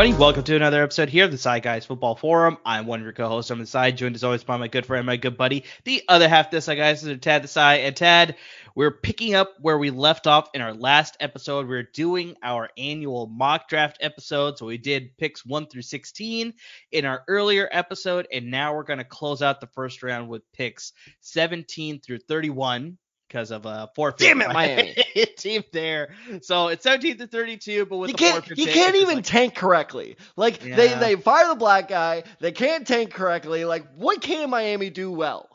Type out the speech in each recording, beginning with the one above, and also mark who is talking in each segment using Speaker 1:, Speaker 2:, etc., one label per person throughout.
Speaker 1: everybody. Welcome to another episode here of the Desai Guys Football Forum. I'm one of your co-hosts Amar Desai, joined as always by my good friend, my good buddy, the other half of the Desai Guys, is Tad the Side. And Tad, we're picking up where we left off in our last episode. We're doing our annual mock draft episode. So we did picks 1 through 16 in our earlier episode, and now we're going to close out the first round with picks 17 through 31 because of a forfeit.
Speaker 2: Damn it, Miami
Speaker 1: team there. So it's 17 to 32, but with
Speaker 2: you
Speaker 1: the
Speaker 2: can't you can't even
Speaker 1: like-
Speaker 2: tank correctly. Like they
Speaker 1: Yeah.
Speaker 2: they fire the black guy, they can't tank correctly. Like what can Miami do well?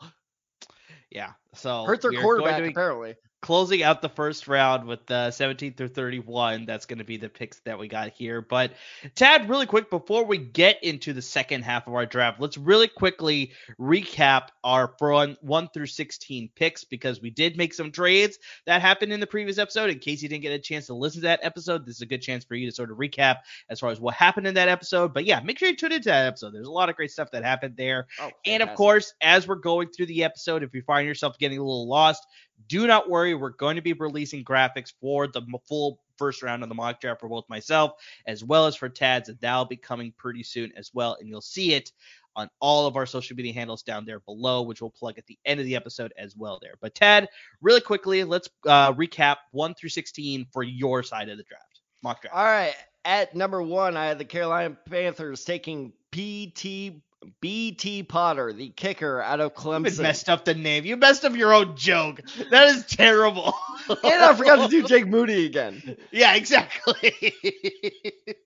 Speaker 1: yeah. So
Speaker 2: Hurts their quarterback
Speaker 1: to
Speaker 2: apparently.
Speaker 1: Closing out the first round with the 17 through 31. That's going to be the picks that we got here. But Tad, really quick before we get into the second half of our draft, let's really quickly recap our front 1 through 16 picks because we did make some trades that happened in the previous episode. In case you didn't get a chance to listen to that episode, this is a good chance for you to sort of recap as far as what happened in that episode. But yeah, make sure you tune into that episode. There's a lot of great stuff that happened there.
Speaker 2: Oh,
Speaker 1: And of course, as we're going through the episode, if you find yourself getting a little lost, do not worry. We're going to be releasing graphics for the full first round of the mock draft for both myself as well as for Tad's, and that'll be coming pretty soon as well. And you'll see it on all of our social media handles down there below, which we'll plug at the end of the episode as well there. But Tad, really quickly, let's uh, recap 1 through 16 for your side of the draft. Mock draft.
Speaker 2: All right, at number one, I had the Carolina Panthers taking PT BT Potter, the kicker out of
Speaker 1: You
Speaker 2: Clemson.
Speaker 1: messed up the name. You messed up your own joke. That is terrible.
Speaker 2: and I forgot to do Jake Moody again.
Speaker 1: Yeah, exactly.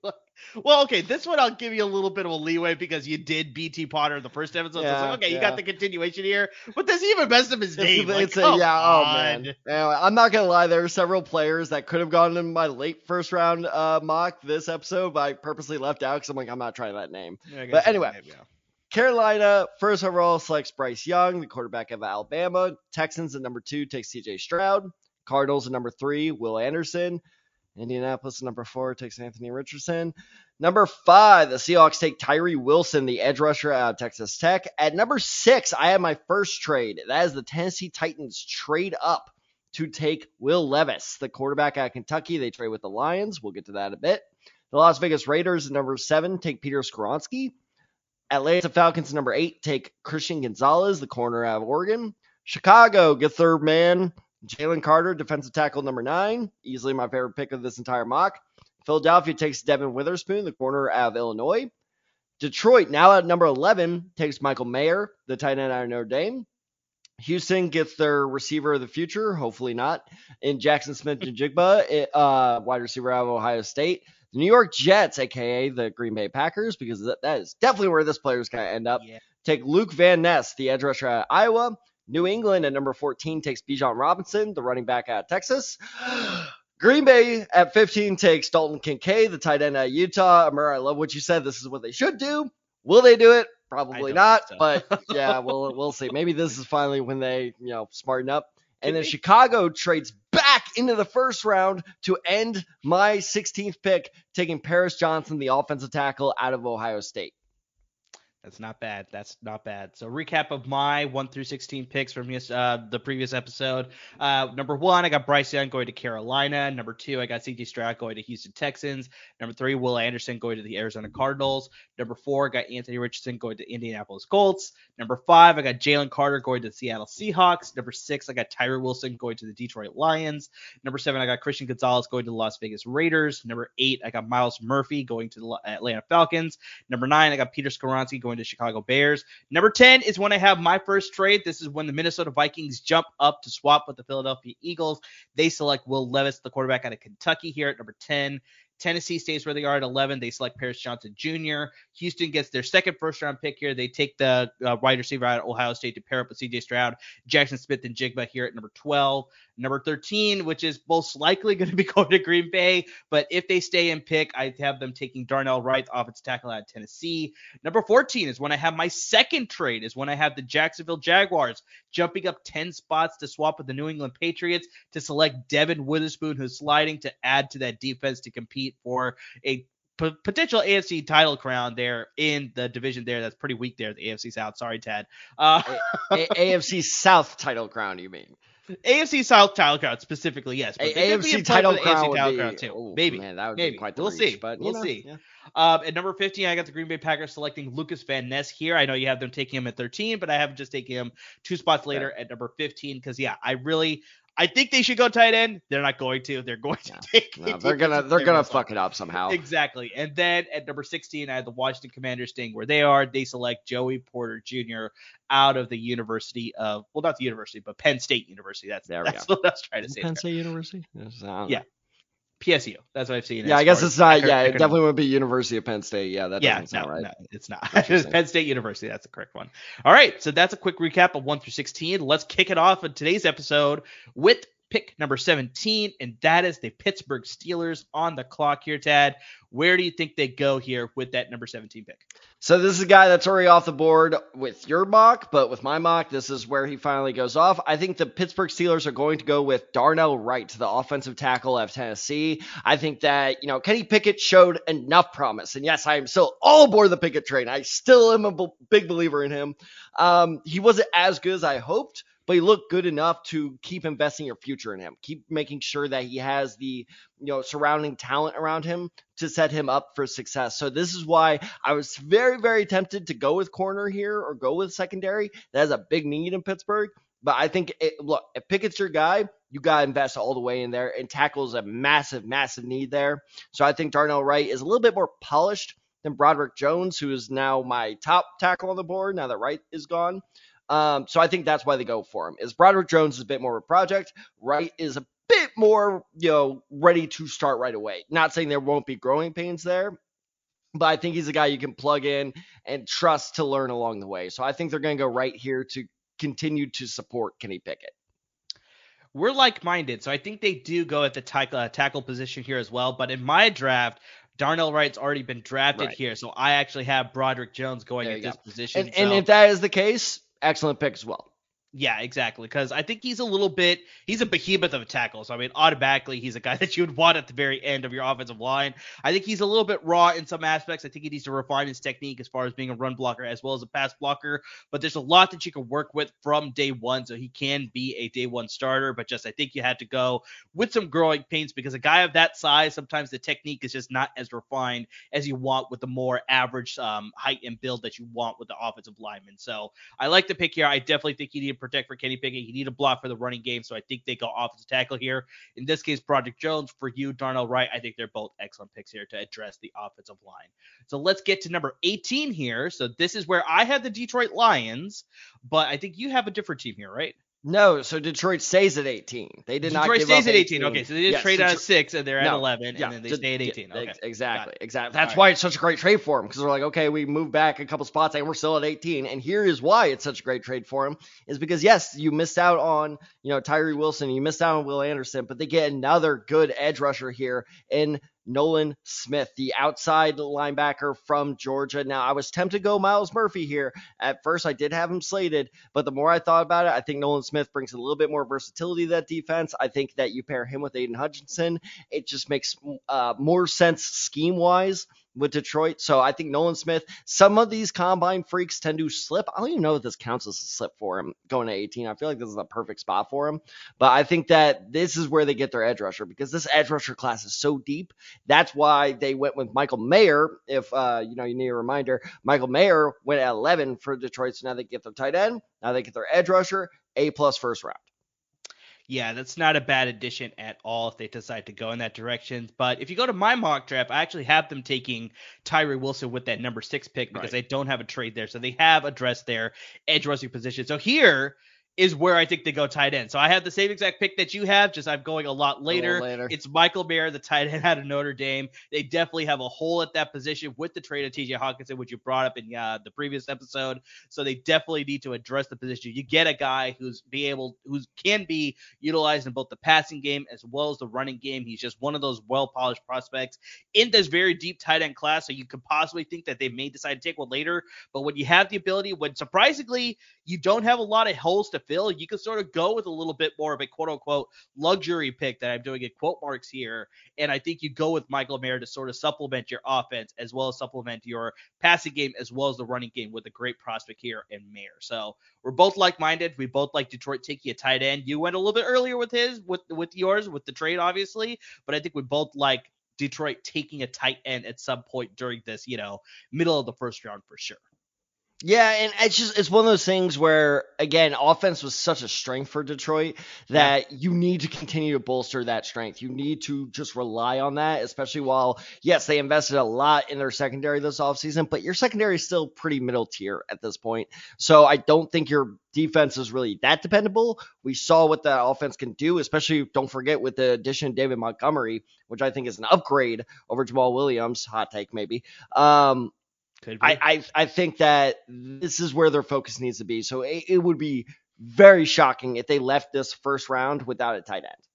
Speaker 1: well, okay, this one I'll give you a little bit of a leeway because you did BT Potter in the first episode. so
Speaker 2: Yeah,
Speaker 1: like, okay, you got the continuation here, but this even messed up his name.
Speaker 2: It's,
Speaker 1: Like,
Speaker 2: a, yeah, oh man. Anyway, I'm not gonna lie, there are several players that could have gone in my late first round uh, mock this episode, but I purposely left out because I'm like, I'm not trying that name.
Speaker 1: Yeah,
Speaker 2: But anyway.
Speaker 1: name, yeah.
Speaker 2: Carolina, first overall, selects Bryce Young, the quarterback of Alabama. Texans at number two takes CJ Stroud. Cardinals at number three, Will Anderson. Indianapolis at number four takes Anthony Richardson. Number five, the Seahawks take Tyree Wilson, the edge rusher out of Texas Tech. At number six, I have my first trade. That is the Tennessee Titans trade up to take Will Levis, the quarterback out of Kentucky. They trade with the Lions. We'll get to that in a bit. The Las Vegas Raiders at number seven take Peter Skoronski. Atlanta Falcons number eight take Christian Gonzalez, the corner out of Oregon. Chicago get third man Jalen Carter, defensive tackle number nine, easily my favorite pick of this entire mock. Philadelphia takes Devin Witherspoon, the corner out of Illinois. Detroit, now at number 11, takes Michael Mayer, the tight end out of Notre Dame. Houston gets their receiver of the future, hopefully not, in Jaxon Smith-Njigba, uh, wide receiver out of Ohio State. The New York Jets, aka the Green Bay Packers, because that, that is definitely where this player is going to end up.
Speaker 1: Yeah.
Speaker 2: Take Luke Van Ness, the edge rusher out of Iowa. New England at number 14 takes Bijan Robinson, the running back out of Texas. Green Bay at 15 takes Dalton Kincaid, the tight end out of Utah. Amar, I love what you said. This is what they should do. Will they do it? Probably
Speaker 1: don't so.
Speaker 2: But yeah, we'll we'll see. Maybe this is finally when they you know smarten up. And then. Chicago trades back into the first round to end my 16th pick, taking Paris Johnson, the offensive tackle out of Ohio State.
Speaker 1: That's not bad. That's not bad. So recap of my one through sixteen picks from uh, the previous episode. Uh, number one, I got Bryce Young going to Carolina. Number two, I got C.J. Stroud going to Houston Texans. Number three, Will Anderson going to the Arizona Cardinals. Number four, I got Anthony Richardson going to Indianapolis Colts. Number five, I got Jalen Carter going to the Seattle Seahawks. Number six, I got Tyree Wilson going to the Detroit Lions. Number seven, I got Christian Gonzalez going to the Las Vegas Raiders. Number eight, I got Myles Murphy going to the Atlanta Falcons. Number nine, I got Peter Skoronski going to Chicago Bears. Number 10 is when I have my first trade. This is when the Minnesota Vikings jump up to swap with the Philadelphia Eagles. They select Will Levis, the quarterback out of Kentucky, here at number 10. Tennessee stays where they are at 11. They select Paris Johnson Jr. Houston gets their second first round pick here. They take the uh, wide receiver out of Ohio State to pair up with CJ Stroud, Jaxon Smith-Njigba here at number 12. Number 13, which is most likely going to be going to Green Bay, but if they stay in pick, I have them taking Darnell Wright, offensive tackle out of Tennessee. Number 14 is when I have my second trade, is when I have the Jacksonville Jaguars jumping up 10 spots to swap with the New England Patriots to select Devin Witherspoon, who's sliding to add to that defense to compete for a potential AFC title crown there in the division there. That's pretty weak there, the AFC South. Sorry, Tad. Uh,
Speaker 2: A- AFC South title crown, you mean?
Speaker 1: AFC South title crowd specifically, yes. But be
Speaker 2: AFC title crown
Speaker 1: AFC title
Speaker 2: be,
Speaker 1: crown too.
Speaker 2: oh,
Speaker 1: maybe.
Speaker 2: man, that would
Speaker 1: maybe.
Speaker 2: be quite the
Speaker 1: We'll
Speaker 2: reach,
Speaker 1: see.
Speaker 2: But
Speaker 1: We'll
Speaker 2: know,
Speaker 1: see.
Speaker 2: yeah.
Speaker 1: Um, at number 15, I got the Green Bay Packers selecting Lukas Van Ness here. I know you have them taking him at 13, but I have just taken him two spots later at number 15 because yeah, I really I think they should go tight end. They're not going to. They're going to
Speaker 2: No,
Speaker 1: take.
Speaker 2: No, they're gonna they're gonna
Speaker 1: as well.
Speaker 2: fuck it up somehow.
Speaker 1: Exactly. And then at number 16, I had the Washington Commanders staying where they are. They select Joey Porter Jr. out of the University of, well, not the university, but Penn State University. That's,
Speaker 2: There we
Speaker 1: that's what I was trying to say.
Speaker 2: Penn State University? Yes, I don't know.
Speaker 1: Yeah. PSU. That's what I've seen.
Speaker 2: Yeah, I guess it's not. Yeah, it definitely would be University of Penn State. Yeah, that
Speaker 1: Yeah,
Speaker 2: doesn't sound
Speaker 1: no,
Speaker 2: right.
Speaker 1: no, it's not. it's Penn State University. That's the correct one. All right, so that's a quick recap of 1 through 16. Let's kick it off in today's episode with pick number 17, and that is the Pittsburgh Steelers on the clock here, Tad. Where do you think they go here with that number 17 pick?
Speaker 2: So this is a guy that's already off the board with your mock, but with my mock, this is where he finally goes off. I think the Pittsburgh Steelers are going to go with Darnell Wright, the offensive tackle of Tennessee. I think that, you know, Kenny Pickett showed enough promise. And yes, I am still all aboard the Pickett train. I still am a b- big believer in him. Um, he wasn't as good as I hoped, but he looked good enough to keep investing your future in him. Keep making sure that he has the, you know, surrounding talent around him to set him up for success. So this is why I was very, very tempted to go with corner here or go with secondary. That has a big need in Pittsburgh. But I think, it, look, if Pickett's your guy, you got to invest all the way in there. And tackle is a massive, massive need there. So I think Darnell Wright is a little bit more polished than Broderick Jones, who is now my top tackle on the board now that Wright is gone. Um, so I think that's why they go for him. Is Broderick Jones is a bit more of a project. Wright is a bit more, you know, ready to start right away. Not saying there won't be growing pains there, but I think he's a guy you can plug in and trust to learn along the way. So I think they're going to go right here to continue to support Kenny Pickett.
Speaker 1: We're like-minded, so I think they do go at the tackle, uh, tackle position here as well. But in my draft, Darnell Wright's already been drafted
Speaker 2: Right.
Speaker 1: here, so I actually have Broderick Jones going at
Speaker 2: you
Speaker 1: this position.
Speaker 2: And, and if that is the case, excellent pick as well.
Speaker 1: Yeah, exactly. Because I think he's a little bit, he's a behemoth of a tackle. So, I mean, automatically, he's a guy that you would want at the very end of your offensive line. I think he's a little bit raw in some aspects. I think he needs to refine his technique as far as being a run blocker as well as a pass blocker. But there's a lot that you can work with from day one. So, he can be a day one starter. But just, I think you had to go with some growing pains because a guy of that size, sometimes the technique is just not as refined as you want with the more average um, height and build that you want with the offensive lineman. So, I like the pick here. I definitely think you need to protect for Kenny Pickett. You need a block for the running game. So I think they go offensive tackle here. In this case, Broderick Jones. For you, Darnell Wright. I think they're both excellent picks here to address the offensive line. So let's get to number 18 here. So this is where I have the Detroit Lions, but I think you have a different team here, right?
Speaker 2: No, so Detroit stays at 18. They did not
Speaker 1: Detroit stays at 18. Okay, so they just
Speaker 2: Yes,
Speaker 1: trade out of six and they're at
Speaker 2: No,
Speaker 1: 11,
Speaker 2: yeah,
Speaker 1: and then they stay at 18. Okay.
Speaker 2: Exactly, exactly. That's
Speaker 1: All right.
Speaker 2: why it's such a great trade for them because we're like, okay, we moved back a couple spots and we're still at 18. And here is why it's such a great trade for them is because yes, you missed out on you know Tyree Wilson, you missed out on Will Anderson, but they get another good edge rusher here in Nolan Smith, the outside linebacker from Georgia. Now, I was tempted to go Myles Murphy here. At first, I did have him slated, but the more I thought about it, I think Nolan Smith brings a little bit more versatility to that defense. I think that you pair him with Aidan Hutchinson, it just makes uh, more sense scheme wise with Detroit. So I think Nolan Smith, some of these combine freaks tend to slip. I don't even know if this counts as a slip for him going to 18. I feel like this is a perfect spot for him. But I think that this is where they get their edge rusher because this edge rusher class is so deep. That's why they went with Michael Mayer. If uh, you know, you need a reminder, Michael Mayer went at 11 for Detroit. So now they get their tight end. Now they get their edge rusher, A plus first round.
Speaker 1: Yeah, that's not a bad addition at all if they decide to go in that direction. But if you go to my mock draft, I actually have them taking Tyree Wilson with that number six pick because
Speaker 2: Right.
Speaker 1: they don't have a trade there. So they have addressed their edge rushing position. So here is where I think they go tight end. So I have the same exact pick that you have, just I'm going a lot later.
Speaker 2: later.
Speaker 1: It's Michael Mayer, the tight end out of Notre Dame. They definitely have a hole at that position with the trade of TJ Hockenson, which you brought up in uh, the previous episode. So they definitely need to address the position. You get a guy who's be able, who's can be utilized in both the passing game as well as the running game. He's just one of those well polished prospects in this very deep tight end class. So you could possibly think that they may decide to take one later. But when you have the ability, when surprisingly you don't have a lot of holes to fill. You can sort of go with a little bit more of a quote unquote luxury pick that I'm doing in quote marks here. And I think you go with Michael Mayer to sort of supplement your offense as well as supplement your passing game as well as the running game with a great prospect here in Mayer. So we're both like-minded. We both like Detroit taking a tight end. You went a little bit earlier with his, with with yours, with the trade, obviously, but I think we both like Detroit taking a tight end at some point during this, you know, middle of the first round for sure.
Speaker 2: Yeah, and it's just it's one of those things where again, offense was such a strength for Detroit that yeah. you need to continue to bolster that strength. You need to just rely on that, especially while yes, they invested a lot in their secondary this offseason, but your secondary is still pretty middle tier at this point. So I don't think your defense is really that dependable. We saw what that offense can do, especially don't forget with the addition of David Montgomery, which I think is an upgrade over Jamaal Williams. Hot take maybe. Um, I, I, I think that this is where their focus needs to be. So it, it would be very shocking if they left this first round without a tight end.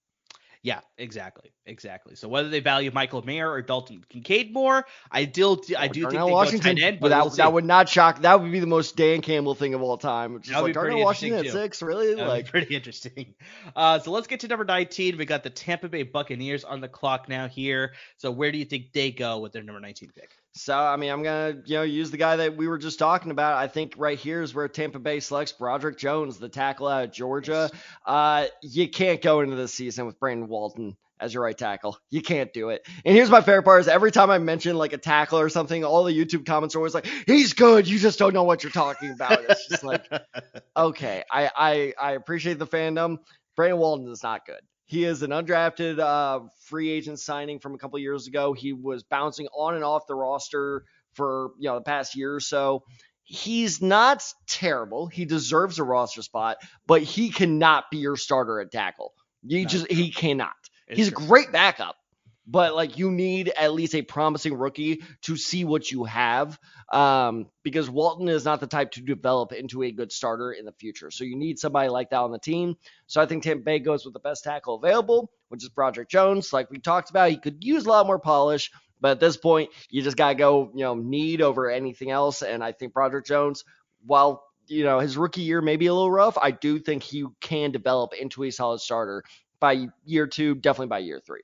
Speaker 1: Yeah, exactly, exactly. So whether they value Michael Mayer or Dalton Kincaid more, I do, I do think they Washington, go tight end, but
Speaker 2: that,
Speaker 1: we'll
Speaker 2: that would not shock. That would be the most Dan Campbell thing of all time. Just like Darnell Washington at six, really?
Speaker 1: That'd
Speaker 2: like
Speaker 1: pretty interesting. Uh, so let's get to number 19. We got the Tampa Bay Buccaneers on the clock now here. So where do you think they go with their number 19 pick?
Speaker 2: So I mean, I'm gonna you know use the guy that we were just talking about. I think right here is where Tampa Bay selects Broderick Jones, the tackle out of Georgia. Uh, you can't go into the season with Brandon Walton as your right tackle. You can't do it. And here's my favorite part: is every time I mention like a tackle or something, all the YouTube comments are always like, "He's good. You just don't know what you're talking about." It's just like, okay, I I I appreciate the fandom. Brandon Walton is not good. He is an undrafted uh, free agent signing from a couple years ago. He was bouncing on and off the roster for you know the past year or so. He's not terrible. He deserves a roster spot, but he cannot be your starter at tackle. You just true. he cannot. It's He's true. a great backup, but like you need at least a promising rookie to see what you have um, because Walton is not the type to develop into a good starter in the future. So you need somebody like that on the team. So I think Tampa Bay goes with the best tackle available, which is Broderick Jones. Like we talked about, he could use a lot more polish, but at this point, you just gotta go, you know, need over anything else. And I think Broderick Jones, while you know his rookie year may be a little rough, I do think he can develop into a solid starter by year two, definitely by year three.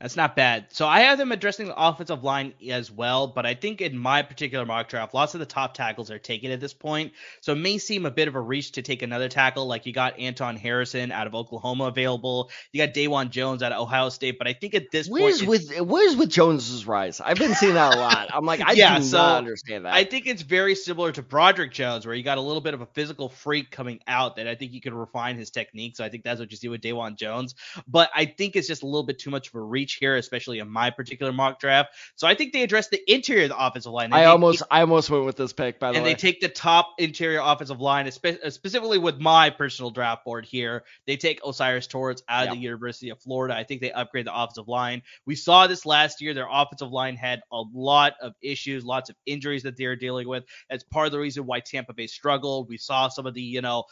Speaker 1: That's not bad. So I have them addressing the offensive line as well, but I think in my particular mock draft, lots of the top tackles are taken at this point. So it may seem a bit of a reach to take another tackle. Like you got Anton Harrison out of Oklahoma available. You got Dawand Jones out of Ohio State. But I think at this
Speaker 2: where's
Speaker 1: point,
Speaker 2: with where's with Jones's rise? I've been seeing that a lot. I'm like, I yeah, do so not understand that.
Speaker 1: I think it's very similar to Broderick Jones, where you got a little bit of a physical freak coming out that I think you can refine his technique. So I think that's what you see with Dawand Jones. But I think it's just a little bit too much of a reach here, especially in my particular mock draft. So I think they address the interior of the offensive line.
Speaker 2: I almost I almost went with this pick by the
Speaker 1: and way. And they take the top interior offensive line, uh, specifically with my personal draft board here. They take O'Cyrus Torrence out of the University of Florida. I think they upgrade the offensive line. We saw this last year. Their offensive line had a lot of issues, lots of injuries that they are dealing with. That's part of the reason why Tampa Bay struggled. We saw some of the, you know,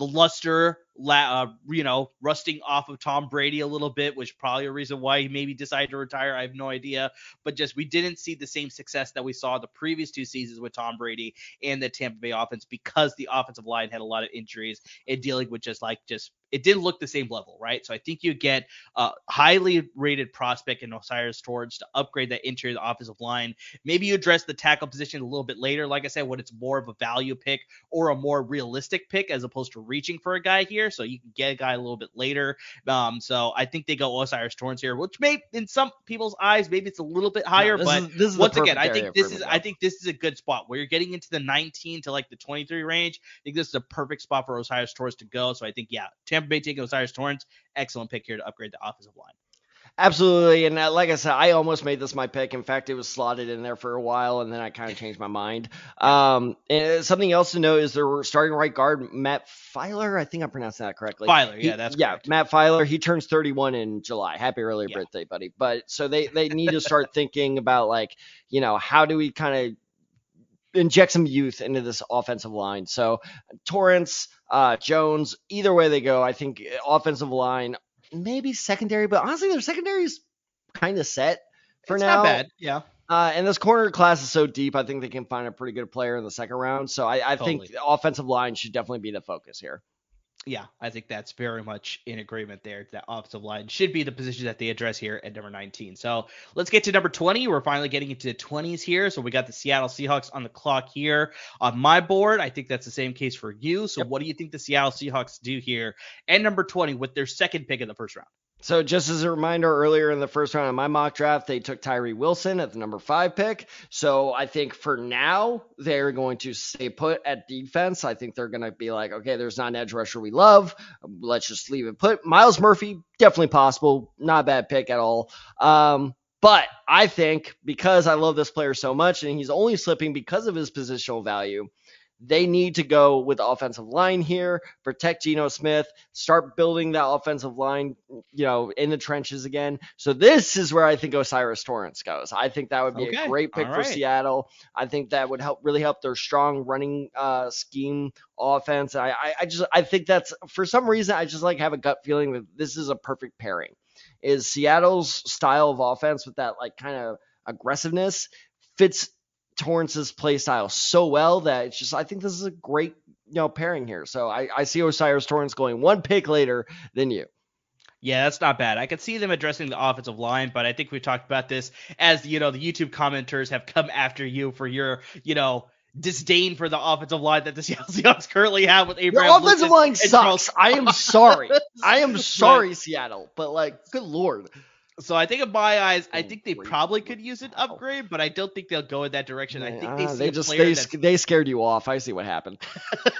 Speaker 1: the luster uh, you know, rusting off of Tom Brady a little bit, which probably a reason why he maybe decided to retire. I have no idea, but just we didn't see the same success that we saw the previous two seasons with Tom Brady and the Tampa Bay offense because the offensive line had a lot of injuries and dealing with just like just it didn't look the same level, right? So I think you get a highly rated prospect in O'Cyrus Torrence to upgrade that interior the offensive line. Maybe you address the tackle position a little bit later, like I said, when it's more of a value pick or a more realistic pick as opposed to reaching for a guy here so you can get a guy a little bit later. Um, so I think they go O'Cyrus Torrence here, which may in some people's eyes maybe it's a little bit higher, no, but is, this is once again, I think this is I think this is a good spot where you're getting into the 19 to like the 23 range. I think this is a perfect spot for O'Cyrus Torrence to go. So I think yeah, Tampa Bay taking O'Cyrus Torrence, excellent pick here to upgrade the offensive line.
Speaker 2: Absolutely, and uh, like I said, I almost made this my pick. In fact, it was slotted in there for a while, and then I kind of changed my mind. Um, and something else to note is they're starting right guard Matt Feiler. I think I'm pronouncing that correctly.
Speaker 1: Feiler, yeah, that's
Speaker 2: yeah. Correct. Matt Feiler. He turns 31 in July. Happy early yeah. birthday, buddy. But so they they need to start thinking about like you know how do we kind of inject some youth into this offensive line. So Torrence, uh, Jones, either way they go, I think offensive line maybe secondary, but honestly, their secondary is kind of set for
Speaker 1: it's
Speaker 2: now.
Speaker 1: Not bad, yeah.
Speaker 2: Uh, and this corner class is so deep, I think they can find a pretty good player in the second round. So I, I think
Speaker 1: Totally.
Speaker 2: the offensive line should definitely be the focus here.
Speaker 1: Yeah, I think that's very much in agreement there. That offensive line should be the position that they address here at number 19. So let's get to number 20. We're finally getting into the 20s here. So we got the Seattle Seahawks on the clock here on my board. I think that's the same case for you. So
Speaker 2: Yep.
Speaker 1: what do you think the Seattle Seahawks do here at number 20 with their second pick in the first round?
Speaker 2: So just as a reminder, earlier in the first round of my mock draft, they took Tyree Wilson at the number five pick. So I think for now they're going to stay put at defense. I think they're going to be like, okay, there's not an edge rusher we love. Let's just leave it put. Myles Murphy, definitely possible. Not a bad pick at all. Um, but I think because I love this player so much and he's only slipping because of his positional value, they need to go with the offensive line here, protect Geno Smith, start building that offensive line, you know, in the trenches again. So this is where I think O'Cyrus Torrence goes. I think that would be
Speaker 1: Okay,
Speaker 2: a great pick
Speaker 1: all
Speaker 2: for
Speaker 1: right.
Speaker 2: Seattle. I think that would help really help their strong running uh, scheme offense. I, I I just I think that's for some reason I just like have a gut feeling that this is a perfect pairing. Is Seattle's style of offense with that like kind of aggressiveness fits Torrence's play style so well that it's just I think this is a great you know pairing here. So I, I see O'Cyrus Torrence going one pick later than you.
Speaker 1: Yeah, that's not bad. I could see them addressing the offensive line, but I think we've talked about this as you know the YouTube commenters have come after you for your you know disdain for the offensive line that the Seattle Seahawks currently have with Abraham.
Speaker 2: Your offensive
Speaker 1: Lucas
Speaker 2: line sucks. I am sorry. I am sorry, Seattle, but like, good lord.
Speaker 1: So I think in my eyes, I
Speaker 2: Oh,
Speaker 1: think they probably could use an upgrade, but I don't think they'll go in that direction. I think they
Speaker 2: Ah,
Speaker 1: see
Speaker 2: they
Speaker 1: a
Speaker 2: just
Speaker 1: player
Speaker 2: they, sc- they scared you off. I see what happened.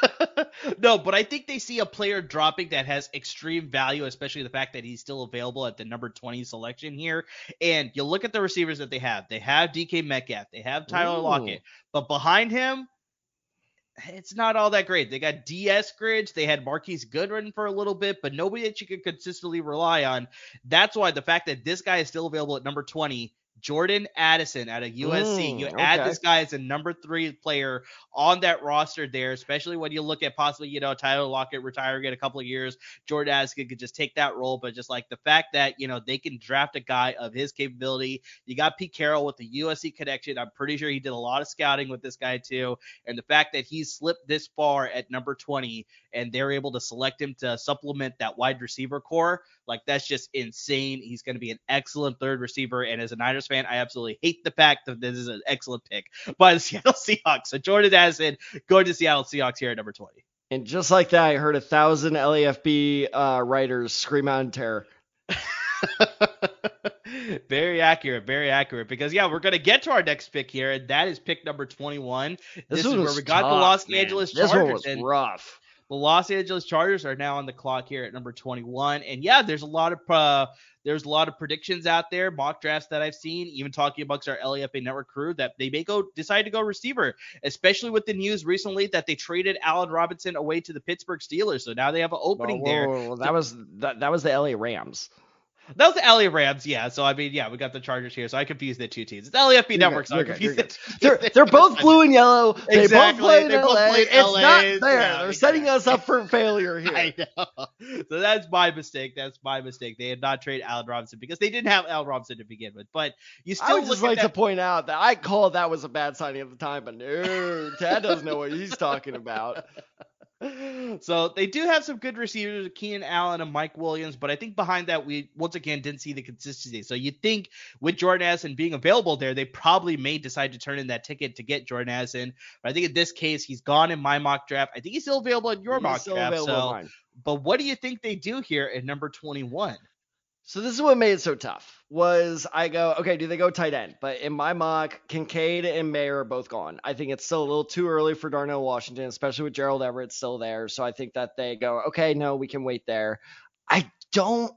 Speaker 1: no, but I think they see a player dropping that has extreme value, especially the fact that he's still available at the number 20 selection here. And you look at the receivers that they have. They have DK Metcalf, they have Tyler
Speaker 2: Ooh.
Speaker 1: Lockett, but behind him, it's not all that great. They got Dee Eskridge, they had Marquise Goodwin for a little bit, but nobody that you could consistently rely on. That's why the fact that this guy is still available at number 20. Jordan Addison out of USC.
Speaker 2: Mm,
Speaker 1: you add
Speaker 2: okay.
Speaker 1: this guy as a number three player on that roster there, especially when you look at possibly, you know, Tyler Lockett retiring in a couple of years. Jordan Addison could just take that role, but just like the fact that, you know, they can draft a guy of his capability. You got Pete Carroll with the USC connection. I'm pretty sure he did a lot of scouting with this guy too. And the fact that he's slipped this far at number 20 and they're able to select him to supplement that wide receiver core, like that's just insane. He's going to be an excellent third receiver. And as a Niners fan, I absolutely hate the fact that this is an excellent pick by the Seattle Seahawks. So Jordan Addison going to Seattle Seahawks here at number 20.
Speaker 2: And just like that, I heard a thousand LAFB uh, writers scream out in terror.
Speaker 1: very accurate, very accurate. Because yeah, we're gonna get to our next pick here, and that is pick number 21. This, is
Speaker 2: one
Speaker 1: where we got the
Speaker 2: tough,
Speaker 1: Los
Speaker 2: man.
Speaker 1: Angeles
Speaker 2: This
Speaker 1: Chargers.
Speaker 2: one was
Speaker 1: and
Speaker 2: rough.
Speaker 1: The Los Angeles Chargers are now on the clock here at number 21. And yeah, there's a lot of uh, there's a lot of predictions out there, mock drafts that I've seen, even talking amongst our LAFB network crew that they may go decide to go receiver, especially with the news recently that they traded Allen Robinson away to the Pittsburgh Steelers. So now they have an opening
Speaker 2: Whoa,
Speaker 1: there.
Speaker 2: whoa, whoa, That was that, that was the LA Rams.
Speaker 1: That was the LA Rams, yeah. So I mean, yeah, we got the Chargers here. So I confused the two teams. It's LAFB network, so I confused the
Speaker 2: They're they're both blue and yellow. They
Speaker 1: Exactly,
Speaker 2: both play in
Speaker 1: they both
Speaker 2: LA. it's
Speaker 1: LA,
Speaker 2: not there.
Speaker 1: yeah,
Speaker 2: They're setting us up for failure here.
Speaker 1: I know. So that's my mistake. That's my mistake. They had not traded Allen Robinson because they didn't have Allen Robinson to begin with. But you still I
Speaker 2: would just like
Speaker 1: at
Speaker 2: to point out that I called that was a bad signing at the time, but no, Tad doesn't know what he's talking about.
Speaker 1: so they do have some good receivers, Keenan Allen and Mike Williams, but I think behind that we once again didn't see the consistency. So you think with Jordan Addison being available there, they probably may decide to turn in that ticket to get Jordan Addison. But I think in this case, he's gone in my mock draft. I think he's still available in your
Speaker 2: He's
Speaker 1: mock draft. So, but what do you think they do here at number 21?
Speaker 2: So this is what made it so tough. Was I go okay? Do they go tight end? But in my mock, Kincaid and Mayer are both gone. I think it's still a little too early for Darnell Washington, especially with Gerald Everett still there. So I think that they go okay. No, we can wait there. I don't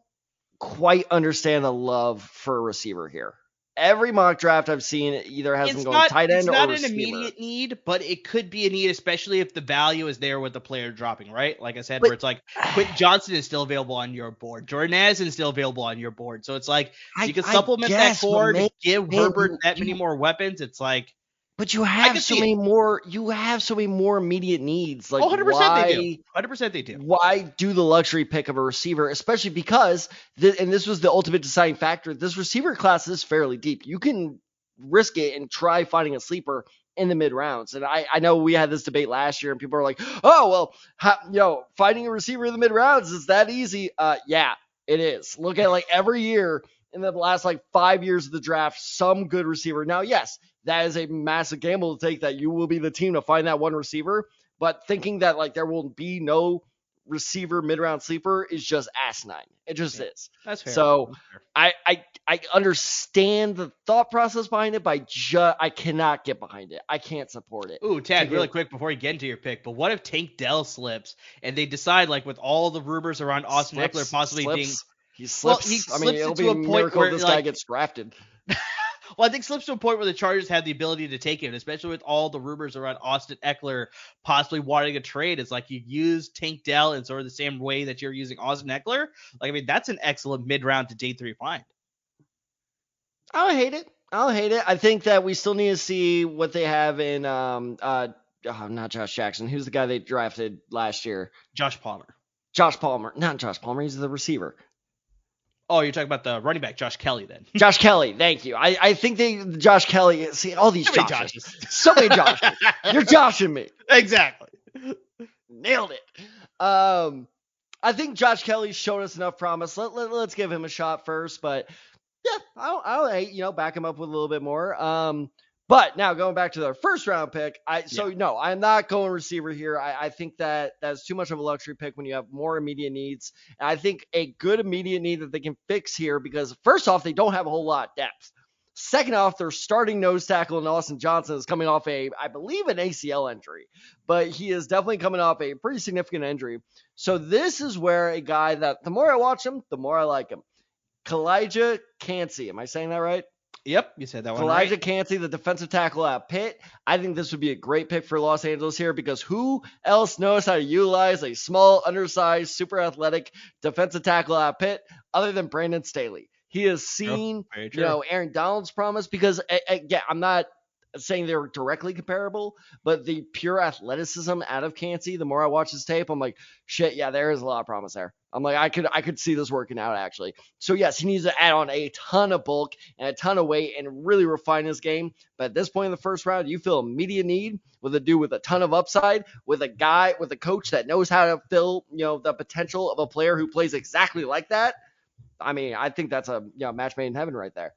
Speaker 2: quite understand the love for a receiver here. Every mock draft I've seen either has them
Speaker 1: it's
Speaker 2: going
Speaker 1: not,
Speaker 2: tight
Speaker 1: it's
Speaker 2: end
Speaker 1: not
Speaker 2: or
Speaker 1: an immediate need, but it could be a need, especially if the value is there with the player dropping, right? Like I said,
Speaker 2: But-
Speaker 1: where it's like Quentin Johnston is still available on your board, Jordan Addison is still available on your board, so it's like
Speaker 2: I-
Speaker 1: you can supplement
Speaker 2: guess,
Speaker 1: that
Speaker 2: man-
Speaker 1: give Herbert that many more weapons. It's like,
Speaker 2: But you have so
Speaker 1: see it.
Speaker 2: many more. You have so many more immediate needs. Like
Speaker 1: oh, 100%
Speaker 2: why?
Speaker 1: they do, 100% they do.
Speaker 2: why do the luxury pick of a receiver, especially because, th- and this was the ultimate deciding factor, this receiver class is fairly deep. You can risk it and try finding a sleeper in the mid rounds. And I, I know we had this debate last year, and people are like, oh, well, how, you know, finding a receiver in the mid rounds is that easy? Uh, yeah, it is. Look at like every year in the last like five years of the draft, some good receiver. Now, yes, that is a massive gamble to take that you will be the team to find that one receiver. But thinking that like there will be no receiver mid round sleeper is just asinine. It just
Speaker 1: Yeah.
Speaker 2: is.
Speaker 1: That's fair.
Speaker 2: So
Speaker 1: That's fair.
Speaker 2: I, I I understand the thought process behind it, but I just I cannot get behind it. I can't support it.
Speaker 1: Ooh, Tad, really quick before you get into your pick, but what if Tank Dell slips and they decide, like, with all the rumors around Austin Ekeler
Speaker 2: Slips-
Speaker 1: possibly being
Speaker 2: slips. he
Speaker 1: Well,
Speaker 2: slips.
Speaker 1: he
Speaker 2: I mean, it'll be a
Speaker 1: a point
Speaker 2: miracle
Speaker 1: where,
Speaker 2: this guy gets drafted.
Speaker 1: Well, I think slips to a point where the Chargers have the ability to take him, especially with all the rumors around Austin Ekeler possibly wanting a trade. It's like you use Tank Dell in sort of the same way that you're using Austin Ekeler. Like, I mean, that's an excellent mid round to day three find.
Speaker 2: I don't hate it. I don't hate it. I think that we still need to see what they have in um uh oh, not Josh Jackson. Who's the guy they drafted last year?
Speaker 1: Josh Palmer.
Speaker 2: Josh Palmer. Not Josh Palmer. He's the receiver.
Speaker 1: Oh, you're talking about the running back, Josh Kelley, then.
Speaker 2: Josh Kelley. Thank you. I, I think they Josh Kelley. See all these
Speaker 1: many
Speaker 2: Joshes.
Speaker 1: Joshes?
Speaker 2: So many Joshes. You're joshing me.
Speaker 1: exactly.
Speaker 2: Nailed it. Um, I think Josh Kelley's shown us enough promise. Let, let, let's give him a shot first. But yeah, I don't, I don't you know, back him up with a little bit more. Um, but now going back to their first round pick, I so no, I'm not going receiver here. I, I think that that's too much of a luxury pick when you have more immediate needs. And I think a good immediate need that they can fix here because first off, they don't have a whole lot of depth. Second off, their starting nose tackle in Austin Johnson is coming off a, I believe, an ACL injury, but he is definitely coming off a pretty significant injury. So this is where a guy that the more I watch him, the more I like him. Calijah Kancey. Am I saying that right?
Speaker 1: Yep, you said that one
Speaker 2: Calijah
Speaker 1: right.
Speaker 2: Kancey, the defensive tackle at Pitt. I think this would be a great pick for Los Angeles here because who else knows how to utilize a small, undersized, super athletic defensive tackle at Pitt other than Brandon Staley? He has seen
Speaker 1: Very
Speaker 2: you know Aaron Donald's promise because again, I'm not saying they're directly comparable, but the pure athleticism out of Kancey, the more I watch his tape, I'm like, shit, yeah, there is a lot of promise there. I'm like, I could I could see this working out actually. So yes, he needs to add on a ton of bulk and a ton of weight and really refine his game. But at this point in the first round, you feel immediate need with a dude with a ton of upside, with a guy with a coach that knows how to fill, you know, the potential of a player who plays exactly like that. I mean, I think that's a you know match made in heaven right there.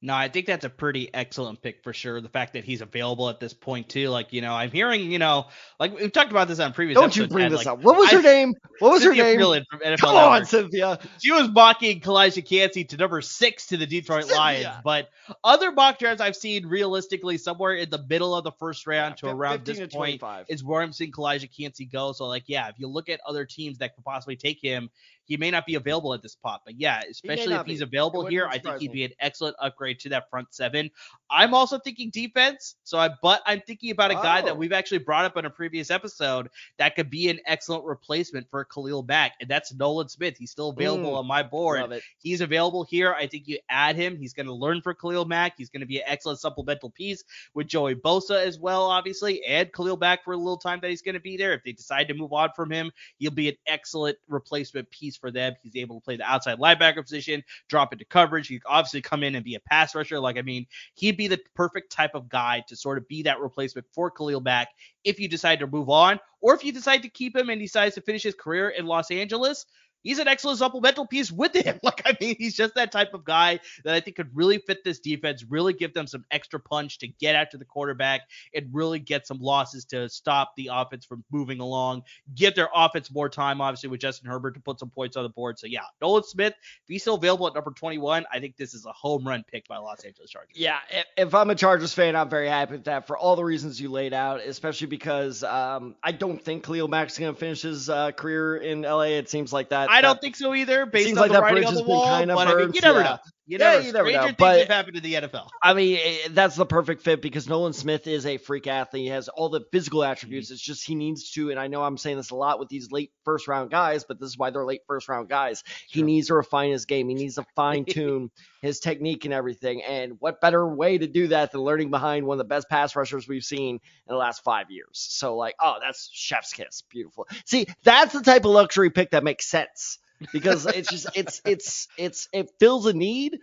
Speaker 1: No, I think that's a pretty excellent pick for sure. The fact that he's available at this point too, like you know, I'm hearing, you know, like we've talked about this on previous.
Speaker 2: Don't you bring this
Speaker 1: like,
Speaker 2: up. What was
Speaker 1: I-
Speaker 2: her name? What was her
Speaker 1: Cynthia
Speaker 2: name?
Speaker 1: Frelund from NFL
Speaker 2: Come on,
Speaker 1: Network.
Speaker 2: Cynthia.
Speaker 1: She was mocking Calijah Kancey to number six to the Detroit
Speaker 2: Cynthia.
Speaker 1: Lions, but other mock drafts I've seen realistically somewhere in the middle of the first round to
Speaker 2: Fif-
Speaker 1: around this
Speaker 2: to
Speaker 1: point
Speaker 2: 25.
Speaker 1: is where I'm seeing Calijah Kancey go. So like, yeah, if you look at other teams that could possibly take him, he may not be available at this spot. But yeah, especially if he's
Speaker 2: be.
Speaker 1: available here, I think he'd be an excellent upgrade to that front seven. I'm also thinking defense. So I but I'm thinking about a guy
Speaker 2: Oh.
Speaker 1: that we've actually brought up in a previous episode that could be an excellent replacement for Khalil Mack, and that's Nolan Smith. He's still available
Speaker 2: Mm.
Speaker 1: on my board. He's available here. I think you add him. He's going to learn for Khalil Mack. He's going to be an excellent supplemental piece with Joey Bosa as well, obviously, and Khalil Mack for a little time that he's going to be there. If they decide to move on from him, he'll be an excellent replacement piece for them. He's able to play the outside linebacker position, drop into coverage. He obviously come in and be a pass rusher. Like, I mean, he'd be the perfect type of guy to sort of be that replacement for Khalil Mack if you decide to move on, or if you decide to keep him and decides to finish his career in Los Angeles he's an excellent supplemental piece with him. Like, I mean, he's just that type of guy that I think could really fit this defense, really give them some extra punch to get after the quarterback and really get some losses to stop the offense from moving along, give their offense more time, obviously, with Justin Herbert to put some points on the board. So, yeah, Nolan Smith, if he's still available at number 21, I think this is a home run pick by Los Angeles Chargers.
Speaker 2: Yeah, if I'm a Chargers fan, I'm very happy with that for all the reasons you laid out, especially because um, I don't think Khalil Mack's going to finish his uh, career in LA. It seems like that.
Speaker 1: I don't think so either, based
Speaker 2: seems
Speaker 1: on
Speaker 2: like
Speaker 1: the
Speaker 2: that
Speaker 1: writing
Speaker 2: bridge
Speaker 1: on the
Speaker 2: has been
Speaker 1: wall.
Speaker 2: kinda
Speaker 1: But I mean, you never know. You
Speaker 2: Yeah,
Speaker 1: never,
Speaker 2: you never know,
Speaker 1: things
Speaker 2: but-
Speaker 1: have happened in the NFL.
Speaker 2: I mean, eh, that's the perfect fit because Nolan Smith is a freak athlete. He has all the physical attributes. It's just he needs to, and I know I'm saying this a lot with these late first round guys, but this is why they're late first round guys. He
Speaker 1: Sure.
Speaker 2: needs to refine his game. He needs to fine tune his technique and everything. And what better way to do that than learning behind one of the best pass rushers we've seen in the last five years? So, like, oh, that's chef's kiss. Beautiful. See, that's the type of luxury pick that makes sense because it's just, it's, it's, it's, it fills a need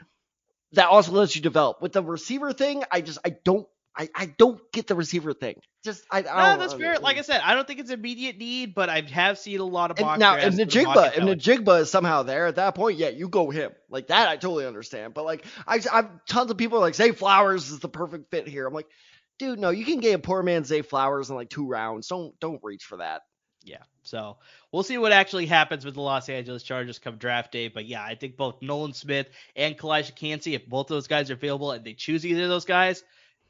Speaker 2: that also lets you develop. With the receiver thing, I just I don't I, I don't get the receiver thing. Just I, I
Speaker 1: No,
Speaker 2: don't
Speaker 1: that's fair. Like I said, I don't think it's immediate need, but I have seen a lot of
Speaker 2: And now,
Speaker 1: with Njigba,
Speaker 2: if Njigba is somehow there at that point, yeah, you go him. Like that, I totally understand. But like, I, I've tons of people are like, Zay Flowers is the perfect fit here. I'm like, dude, no, you can get a poor man Zay Flowers in like two rounds. Don't don't reach for that.
Speaker 1: Yeah. So we'll see what actually happens with the Los Angeles Chargers come draft day. But yeah, I think both Nolan Smith and Calijah Kancey, if both those guys are available and they choose either of those guys,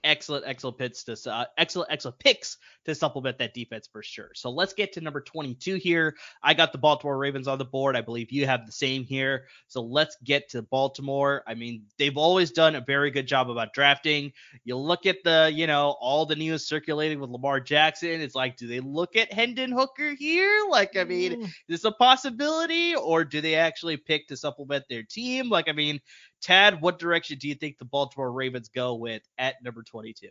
Speaker 1: excellent, excellent picks to uh, excellent, excellent picks to supplement that defense for sure. So let's get to number 22 here. I got the Baltimore Ravens on the board. I believe you have the same here. So let's get to Baltimore. I mean, they've always done a very good job about drafting. You look at the, you know, all the news circulating with Lamar Jackson. It's like, do they look at Hendon Hooker here? Like, I mean,
Speaker 2: Mm.
Speaker 1: is this a possibility, or do they actually pick to supplement their team? Like, I mean, Tad, what direction do you think the Baltimore Ravens go with at number 22?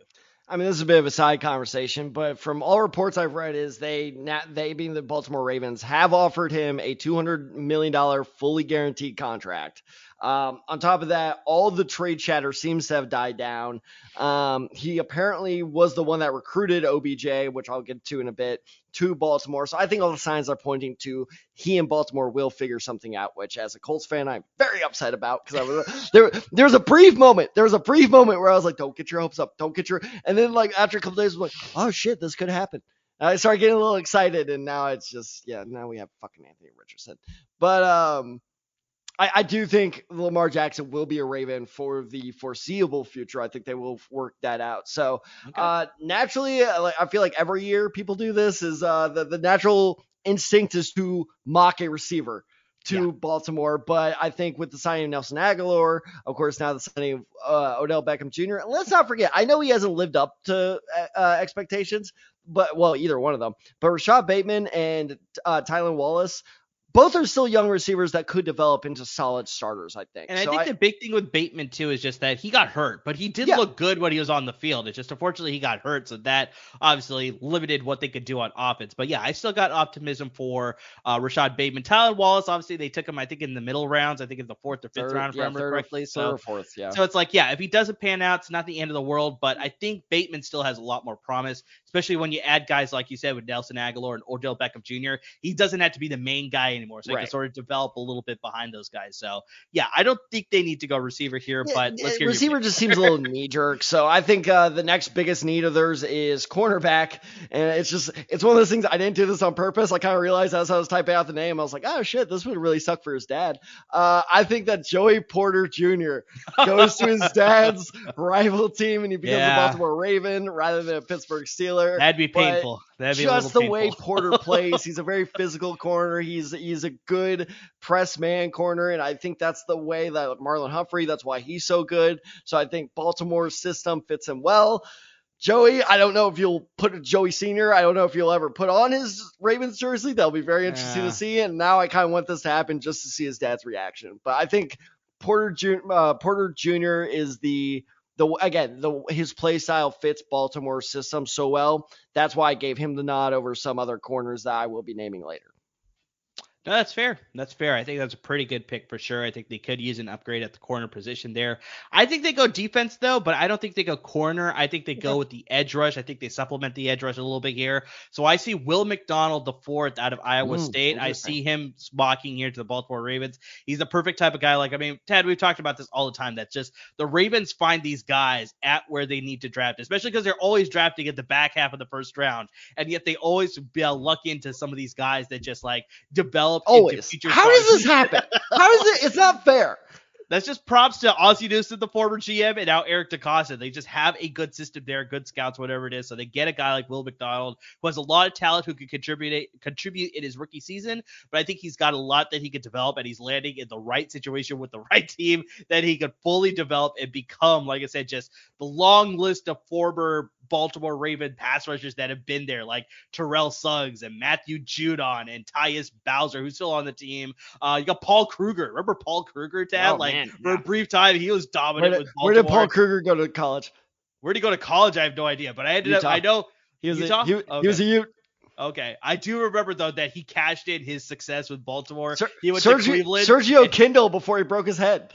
Speaker 2: I mean, this is a bit of a side conversation, but from all reports I've read, is they they being the Baltimore Ravens have offered him a two hundred million dollar fully guaranteed contract. Um, on top of that, all the trade chatter seems to have died down. Um, he apparently was the one that recruited OBJ, which I'll get to in a bit, to Baltimore. So I think all the signs are pointing to he and Baltimore will figure something out. Which, as a Colts fan, I'm very upset about because I was there. There was a brief moment. There was a brief moment where I was like, "Don't get your hopes up. Don't get your." And then like after a couple days, I was like, "Oh shit, this could happen." And I started getting a little excited, and now it's just yeah. Now we have fucking Anthony Richardson, but um. I, I do think Lamar Jackson will be a Raven for the foreseeable future. I think they will work that out. So uh, naturally, uh, I feel like every year people do this. Is uh, the the natural instinct is to mock a receiver to
Speaker 1: Yeah.
Speaker 2: Baltimore, but I think with the signing of Nelson Agholor, of course, now the signing of uh, Odell Beckham Jr. And let's not forget, I know he hasn't lived up to uh, uh, expectations, but well, either one of them. But Rashad Bateman and uh, Tylan Wallace. Both are still young receivers that could develop into solid starters, I think.
Speaker 1: And I
Speaker 2: So
Speaker 1: think the big thing with Bateman too is just that he got hurt, but he did
Speaker 2: Yeah.
Speaker 1: look good when he was on the field. It's just unfortunately he got hurt, so that obviously limited what they could do on offense. But yeah, I still got optimism for uh, Rashad Bateman. Tyler Wallace, obviously they took him, I think, in the middle rounds. I think in the fourth or fifth
Speaker 2: third-
Speaker 1: round, if
Speaker 2: yeah,
Speaker 1: I remember
Speaker 2: third or-
Speaker 1: correctly.
Speaker 2: third
Speaker 1: So
Speaker 2: or fourth, yeah.
Speaker 1: So it's like, yeah, if he doesn't pan out, it's not the end of the world. But I think Bateman still has a lot more promise, especially when you add guys like you said with Nelson Agholor and Odell Beckham Jr. He doesn't have to be the main guy anymore, so he
Speaker 2: Right.
Speaker 1: can sort of develop a little bit behind those guys. So yeah, I don't think they need to go receiver here,
Speaker 2: Yeah,
Speaker 1: but let's hear
Speaker 2: receiver just seems a little knee jerk. So I think uh, the next biggest need of theirs is cornerback, and it's just it's one of those things. I didn't do this on purpose. I kind of realized as I was typing out the name, I was like, oh shit, this would really suck for his dad. Uh, I think that Joey Porter Jr. goes to his dad's rival team, and he becomes
Speaker 1: Yeah.
Speaker 2: a Baltimore Raven rather than a Pittsburgh Steeler.
Speaker 1: That'd be
Speaker 2: but
Speaker 1: painful. That'd
Speaker 2: just the way. Porter plays. He's a very physical corner. He's he's a good press man corner, and I think that's the way that Marlon Humphrey. That's why he's so good. So I think Baltimore's system fits him well. Joey, I don't know if you'll put a Joey Senior. I don't know if you'll ever put on his Ravens jersey. That'll be very interesting
Speaker 1: Yeah.
Speaker 2: to see. And now I kind of want this to happen just to see his dad's reaction. But I think Porter Jr. Uh, Porter Jr. is the the again the his play style fits Baltimore's system so well. That's why I gave him the nod over some other corners that I will be naming later.
Speaker 1: No, that's fair. That's fair. I think that's a pretty good pick for sure. I think they could use an upgrade at the corner position there. I think they go defense though, but I don't think they go corner. I think they go with the edge rush. I think they supplement the edge rush a little bit here. So I see Will McDonald the fourth out of Iowa
Speaker 2: Ooh,
Speaker 1: State. I see him walking here to the Baltimore Ravens. He's the perfect type of guy. Like I mean, Tad, we've talked about this all the time. That's just the Ravens find these guys at where they need to draft, especially because they're always drafting at the back half of the first round, and yet they always be lucky into some of these guys that just like develop
Speaker 2: Always. How does this happen? How is it? It's not fair.
Speaker 1: That's just props to Ozzie Newsome, the former GM, and now Eric DeCosta. They just have a good system there, good scouts, whatever it is. So they get a guy like Will McDonald, who has a lot of talent, who could contribute contribute in his rookie season. But I think he's got a lot that he could develop, and he's landing in the right situation with the right team that he could fully develop and become, like I said, just the long list of former Baltimore Raven pass rushers that have been there, like Terrell Suggs and Matthew Judon and Tyus Bowser, who's still on the team. Uh, you got Paul Kruger. Remember Paul Kruger, Tad?
Speaker 2: Oh,
Speaker 1: like
Speaker 2: man,
Speaker 1: for
Speaker 2: yeah.
Speaker 1: a brief time, he was
Speaker 2: Where
Speaker 1: dominant
Speaker 2: did,
Speaker 1: with
Speaker 2: where
Speaker 1: Baltimore.
Speaker 2: did Paul Kruger go to college?
Speaker 1: Where did he go to college? I have no idea, but I ended
Speaker 2: Utah.
Speaker 1: up. I know.
Speaker 2: He was
Speaker 1: Utah?
Speaker 2: a, he,
Speaker 1: Okay.
Speaker 2: he was a Ute.
Speaker 1: Okay, I do remember though that he cashed in his success with Baltimore.
Speaker 2: Ser-
Speaker 1: he went to Cleveland.
Speaker 2: Sergio
Speaker 1: and-
Speaker 2: Kindle before he broke his head.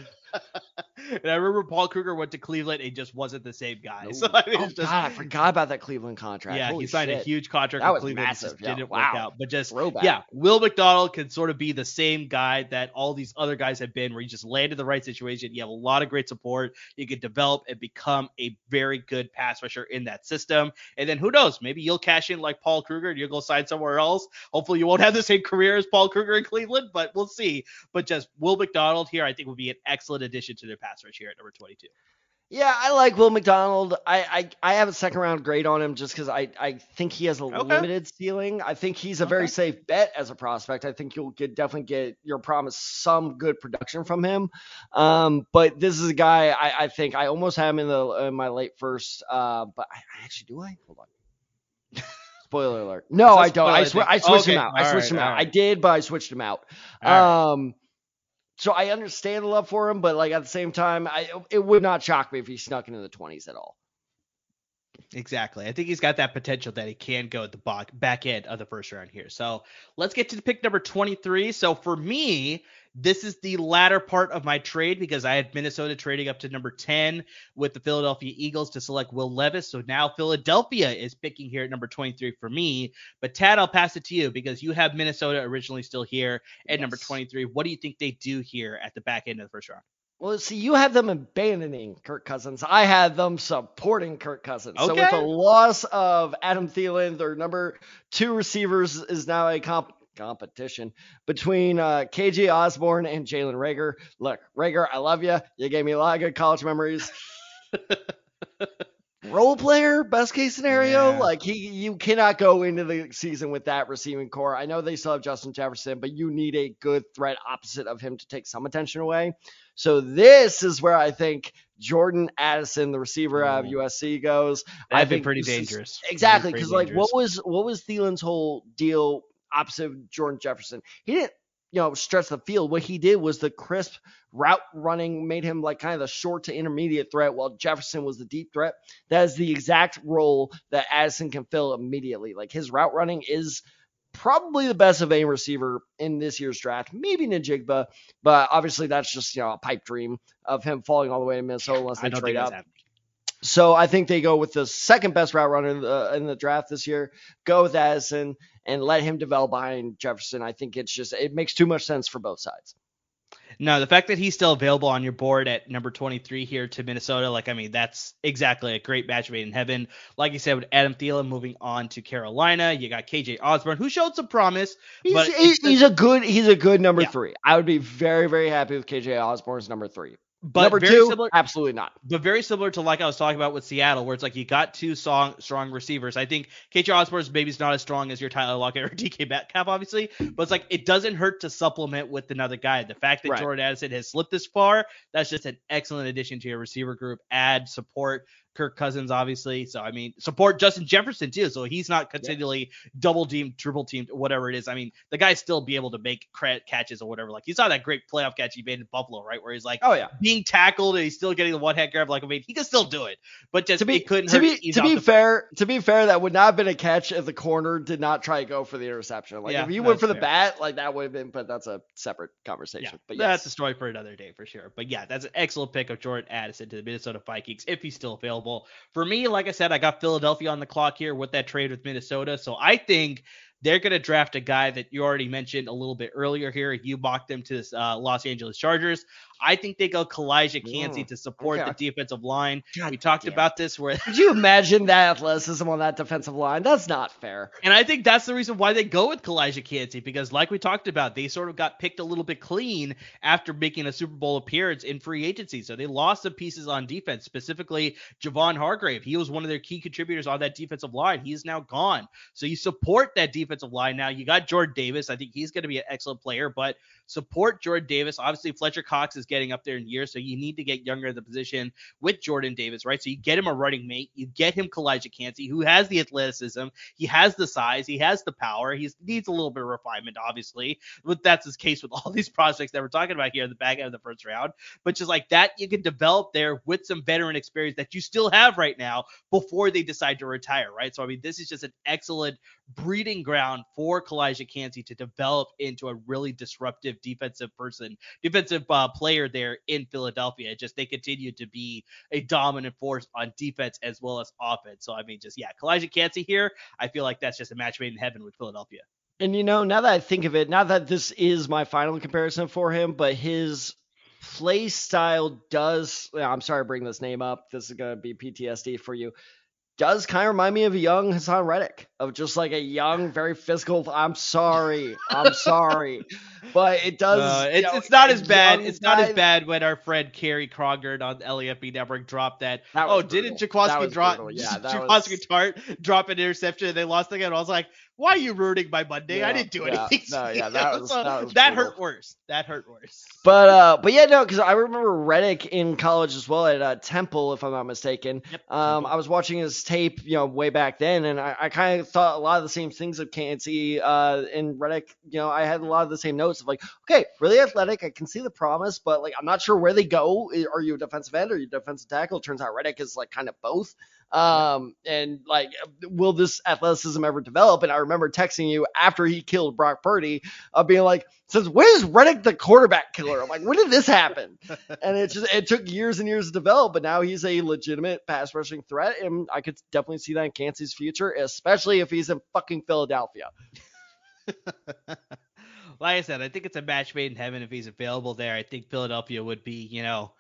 Speaker 1: And I remember Paul Kruger went to Cleveland and just wasn't the same guy. So I mean,
Speaker 2: oh
Speaker 1: just
Speaker 2: God, I forgot about that Cleveland contract.
Speaker 1: yeah,
Speaker 2: Holy
Speaker 1: he signed a huge contract
Speaker 2: That
Speaker 1: with
Speaker 2: was
Speaker 1: Cleveland.
Speaker 2: massive,
Speaker 1: just
Speaker 2: yeah.
Speaker 1: didn't
Speaker 2: Wow.
Speaker 1: work out. But just
Speaker 2: Throwback.
Speaker 1: yeah, Will McDonald can sort of be the same guy that all these other guys have been, where you just landed the right situation. You have a lot of great support. You can develop and become a very good pass rusher in that system. And then who knows? Maybe you'll cash in like Paul Kruger and you'll go sign somewhere else. Hopefully you won't have the same career as Paul Kruger in Cleveland, but we'll see. But just Will McDonald here, I think would be an excellent addition to their pass rush here at number 22.
Speaker 2: Yeah, I like Will McDonald. I I, I have a second round grade on him just because I, I think he has a
Speaker 1: Okay.
Speaker 2: limited ceiling. I think he's a very safe bet as a prospect. I think you'll get definitely get your promise some good production from him. Um, but this is a guy I, I think I almost have him in the in my late first. Uh, but I, I actually do I hold on. Spoiler alert. No, I don't. I,
Speaker 1: spoiler,
Speaker 2: sw-
Speaker 1: I
Speaker 2: switched him out. I switched
Speaker 1: right,
Speaker 2: him out.
Speaker 1: all
Speaker 2: I did, but I switched him out.
Speaker 1: All right.
Speaker 2: So I understand the love for him, but like at the same time, I it would not shock me if he snuck into the twenties at all.
Speaker 1: Exactly. I think he's got that potential that he can go at the back, back end of the first round here. So let's get to pick number 23. So for me, this is the latter part of my trade because I had Minnesota trading up to number 10 with the Philadelphia Eagles to select Will Levis. So now Philadelphia is picking here at number 23 for me. But Tad, I'll pass it to you because you have Minnesota originally still here at number 23. What do you think they do here at the back end of the first round?
Speaker 2: Well, see, you have them abandoning Kirk Cousins. I had them supporting Kirk Cousins. Okay. So with the loss of Adam Thielen, their number two receivers is now a comp- competition between uh, KJ Osborn and Jalen Reagor. Look, Reagor, I love you. You gave me a lot of good college memories. Role player, best case scenario.
Speaker 1: Yeah.
Speaker 2: Like he, you cannot go into the season with that receiving corps. I know they still have Justin Jefferson, but you need a good threat opposite of him to take some attention away. So this is where I think Jordan Addison, the receiver out of
Speaker 1: Oh.
Speaker 2: USC, goes. I
Speaker 1: That'd be
Speaker 2: think
Speaker 1: pretty
Speaker 2: is-
Speaker 1: dangerous.
Speaker 2: Exactly, because like
Speaker 1: dangerous.
Speaker 2: what was what was Thielen's whole deal opposite of Jordan Jefferson? He didn't, you know, stretch the field. What he did was the crisp route running made him like kind of the short to intermediate threat, while Jefferson was the deep threat. That is the exact role that Addison can fill immediately. Like his route running is probably the best of any receiver in this year's draft. Maybe Njigba, but obviously that's just you know a pipe dream of him falling all the way to Minnesota unless they trade up.
Speaker 1: happening.
Speaker 2: So I think they go with the second best route runner in the, in the draft this year. Go with Addison and let him develop behind Jefferson. I think it's just it makes too much sense for both sides.
Speaker 1: No, the fact that he's still available on your board at number 23 here to Minnesota, like, I mean, that's exactly a great match made in heaven. Like you said, with Adam Thielen moving on to Carolina, you got KJ Osborn, who showed some promise.
Speaker 2: He's,
Speaker 1: But
Speaker 2: he-
Speaker 1: it's the-
Speaker 2: he's a good he's a good number
Speaker 1: Yeah.
Speaker 2: three. I would be very very happy with KJ Osborn's number three.
Speaker 1: But
Speaker 2: number
Speaker 1: very
Speaker 2: two,
Speaker 1: similar,
Speaker 2: absolutely not.
Speaker 1: but very similar to like I was talking about with Seattle, where it's like you got two strong, strong receivers. I think KJ Osborn's maybe not as strong as your Tyler Lockett or DK Metcalf, obviously, but it's like it doesn't hurt to supplement with another guy. The fact that
Speaker 2: Right.
Speaker 1: Jordan Addison has slipped this far, that's just an excellent addition to your receiver group. Add support Kirk Cousins, obviously. So I mean, support Justin Jefferson too, so he's not continually double teamed, triple teamed, whatever it is. I mean, the guy still be able to make cra- catches or whatever. Like you saw that great playoff catch he made in Buffalo, right, where he's like
Speaker 2: Oh yeah.
Speaker 1: being tackled and he's still getting the one hand grab. Like I mean, he can still do it, but just
Speaker 2: To be
Speaker 1: it couldn't
Speaker 2: to be to be
Speaker 1: the-
Speaker 2: fair, to be fair, that would not have been a catch if the corner did not try to go for the interception. Like
Speaker 1: Yeah,
Speaker 2: if he went for the
Speaker 1: fair.
Speaker 2: bat, like that would have been. But that's a separate
Speaker 1: yeah,
Speaker 2: conversation. but
Speaker 1: yeah.
Speaker 2: that's
Speaker 1: a story for another day for sure. But yeah, that's an excellent pick of Jordan Addison to the Minnesota Vikings if he's still available. For me, like I said, I got Philadelphia on the clock here with that trade with Minnesota, so I think they're going to draft a guy that you already mentioned a little bit earlier here. You mocked them to the uh, Los Angeles Chargers. I think they go Calijah Kancey
Speaker 2: Mm,
Speaker 1: to support
Speaker 2: okay.
Speaker 1: the defensive line.
Speaker 2: God
Speaker 1: we talked
Speaker 2: damn.
Speaker 1: about this where
Speaker 2: Could you imagine that athleticism on that defensive line? That's not fair.
Speaker 1: And I think that's the reason why they go with Calijah Kancey because, like we talked about, they sort of got picked a little bit clean after making a Super Bowl appearance in free agency. So they lost some pieces on defense, specifically Javon Hargrave. He was one of their key contributors on that defensive line. He's now gone. So you support that defensive line now. You got Jordan Davis. I think he's going to be an excellent player, but support Jordan Davis. Obviously, Fletcher Cox is getting up there in years, so you need to get younger in the position with Jordan Davis, right? So you get him a running mate. You get him Calijah Kancey, who has the athleticism. He has the size. He has the power. He needs a little bit of refinement, obviously. But that's his case with all these prospects that we're talking about here in the back end of the first round. But just like that, you can develop there with some veteran experience that you still have right now before they decide to retire, right? So I mean, this is just an excellent breeding ground ground for Calijah Kancey to develop into a really disruptive defensive person, defensive uh, player there in Philadelphia. Just they continue to be a dominant force on defense as well as offense. So I mean, just yeah, Calijah Kancey here. I feel like that's just a match made in heaven with Philadelphia.
Speaker 2: And you know, now that I think of it, now that this is my final comparison for him, but his play style does. I'm sorry to bring this name up. This is gonna be PTSD for you does kind of remind me of a young Haason Reddick, of just like a young, very physical. I'm sorry, I'm sorry, but it does.
Speaker 1: Uh, it's, know, it's not as bad. It's guy. not as bad when our friend Kerry Krogert on LAFB network dropped that. that oh, brutal. didn't Jaquiski drop? Yeah, Jaquiski was... Tartt drop an interception and they lost again. I was like, why are you ruining my Monday? Yeah, I didn't do
Speaker 2: yeah,
Speaker 1: anything.
Speaker 2: No, yeah, that was, so that, was
Speaker 1: that hurt worse. That hurt worse.
Speaker 2: But uh, but yeah, no, because I remember Reddick in college as well at uh, Temple, if I'm not mistaken. Yep, um, I was watching his tape, you know, way back then, and I, I kind of thought a lot of the same things of Kancey uh, in Reddick. You know, I had a lot of the same notes of like, okay, really athletic. I can see the promise, but like, I'm not sure where they go. Are you a defensive end or are you a defensive tackle? Turns out Reddick is like kind of both. Um, and like, will this athleticism ever develop? And I remember texting you after he killed Brock Purdy, of uh, being like, "Since when is Reddick the quarterback killer?" I'm like, when did this happen? and it just it took years and years to develop, but now he's a legitimate pass rushing threat, and I could definitely see that in Kancey's future, especially if he's in fucking Philadelphia.
Speaker 1: like I said, I think it's a match made in heaven if he's available there. I think Philadelphia would be, you know,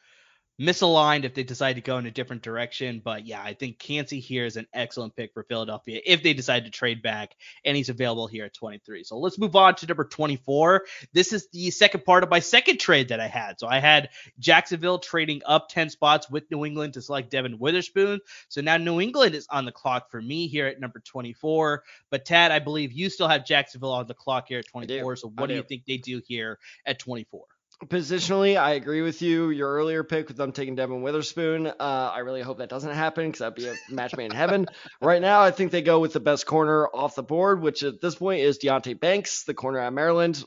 Speaker 1: misaligned if they decide to go in a different direction. But yeah, I think Kancey here is an excellent pick for Philadelphia if they decide to trade back, and he's available here at 23. So let's move on to number 24. This is the second part of my second trade that I had. So I had Jacksonville trading up 10 spots with New England to select Devon Witherspoon. So now New England is on the clock for me here at number 24. But Tad, I believe you still have Jacksonville on the clock here at 24. So what do. do you think they do here at 24?
Speaker 2: Positionally, I agree with you. Your earlier pick with them taking Devon Witherspoon, uh, I really hope that doesn't happen because that'd be a match made in heaven. Right now, I think they go with the best corner off the board, which at this point is Deonte Banks, the corner at Maryland.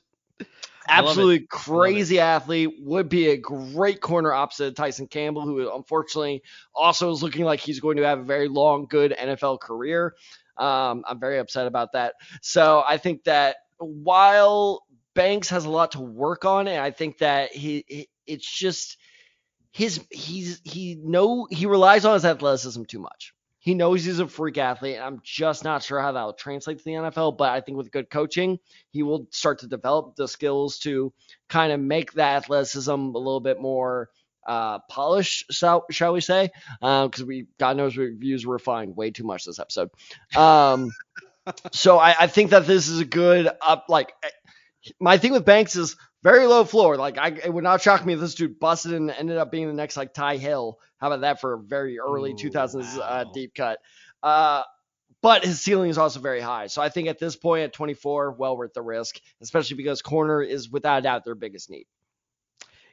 Speaker 2: Absolutely crazy athlete. Would be a great corner opposite Tyson Campbell, who unfortunately also is looking like he's going to have a very long, good NFL career. Um, I'm very upset about that. So I think that while Banks has a lot to work on, and I think that he, he it's just his he's he know he relies on his athleticism too much. He knows he's a freak athlete, and I'm just not sure how that will translate to the NFL. But I think with good coaching, he will start to develop the skills to kind of make that athleticism a little bit more uh, polished, shall, shall we say? Because uh, we, God knows, reviews refined way too much this episode. Um, so I, I, think that this is a good up, like my thing with Banks is very low floor. Like I, it would not shock me if this dude busted and ended up being the next like Tye Hill. How about that for a very early Ooh, 2000s uh, wow. uh, deep cut? Uh, but his ceiling is also very high. So I think at this point at 24, well worth the risk, especially because corner is without a doubt their biggest need.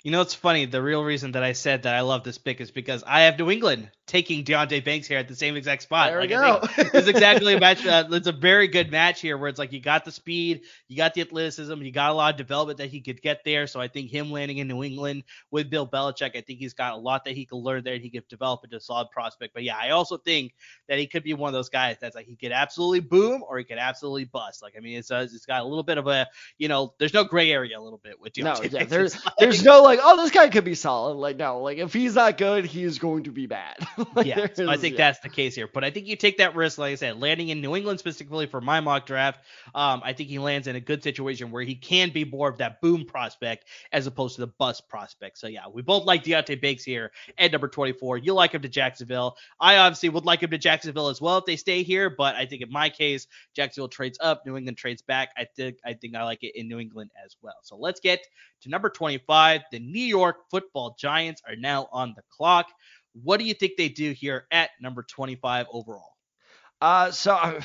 Speaker 1: You know, it's funny. The real reason that I said that I love this pick is because I have New England taking Deonte Banks here at the same exact spot.
Speaker 2: There
Speaker 1: like,
Speaker 2: we go.
Speaker 1: it's exactly a match. Uh, it's a very good match here where it's like you got the speed, you got the athleticism, you got a lot of development that he could get there. So I think him landing in New England with Bill Belichick, I think he's got a lot that he could learn there. And he could develop into a solid prospect. But yeah, I also think that he could be one of those guys that's like he could absolutely boom or he could absolutely bust. Like I mean, it's uh, it's got a little bit of a you know, there's no gray area a little bit with Deonte.
Speaker 2: No, yeah, there's like, there's no like oh this guy could be solid. Like no, like if he's not good, he's going to be bad.
Speaker 1: like, yeah, I think yeah. that's the case here. But I think you take that risk, like I said, landing in New England specifically for my mock draft. Um, I think he lands in a good situation where he can be more of that boom prospect as opposed to the bust prospect. So yeah, we both like Deonte Banks here at number 24. You like him to Jacksonville. I obviously would like him to Jacksonville as well if they stay here, but I think in my case, Jacksonville trades up, New England trades back. I think I think I like it in New England as well. So let's get to number 25, the New York Football giants are now on the clock. What do you think they do here at number 25 overall?
Speaker 2: Uh, so uh,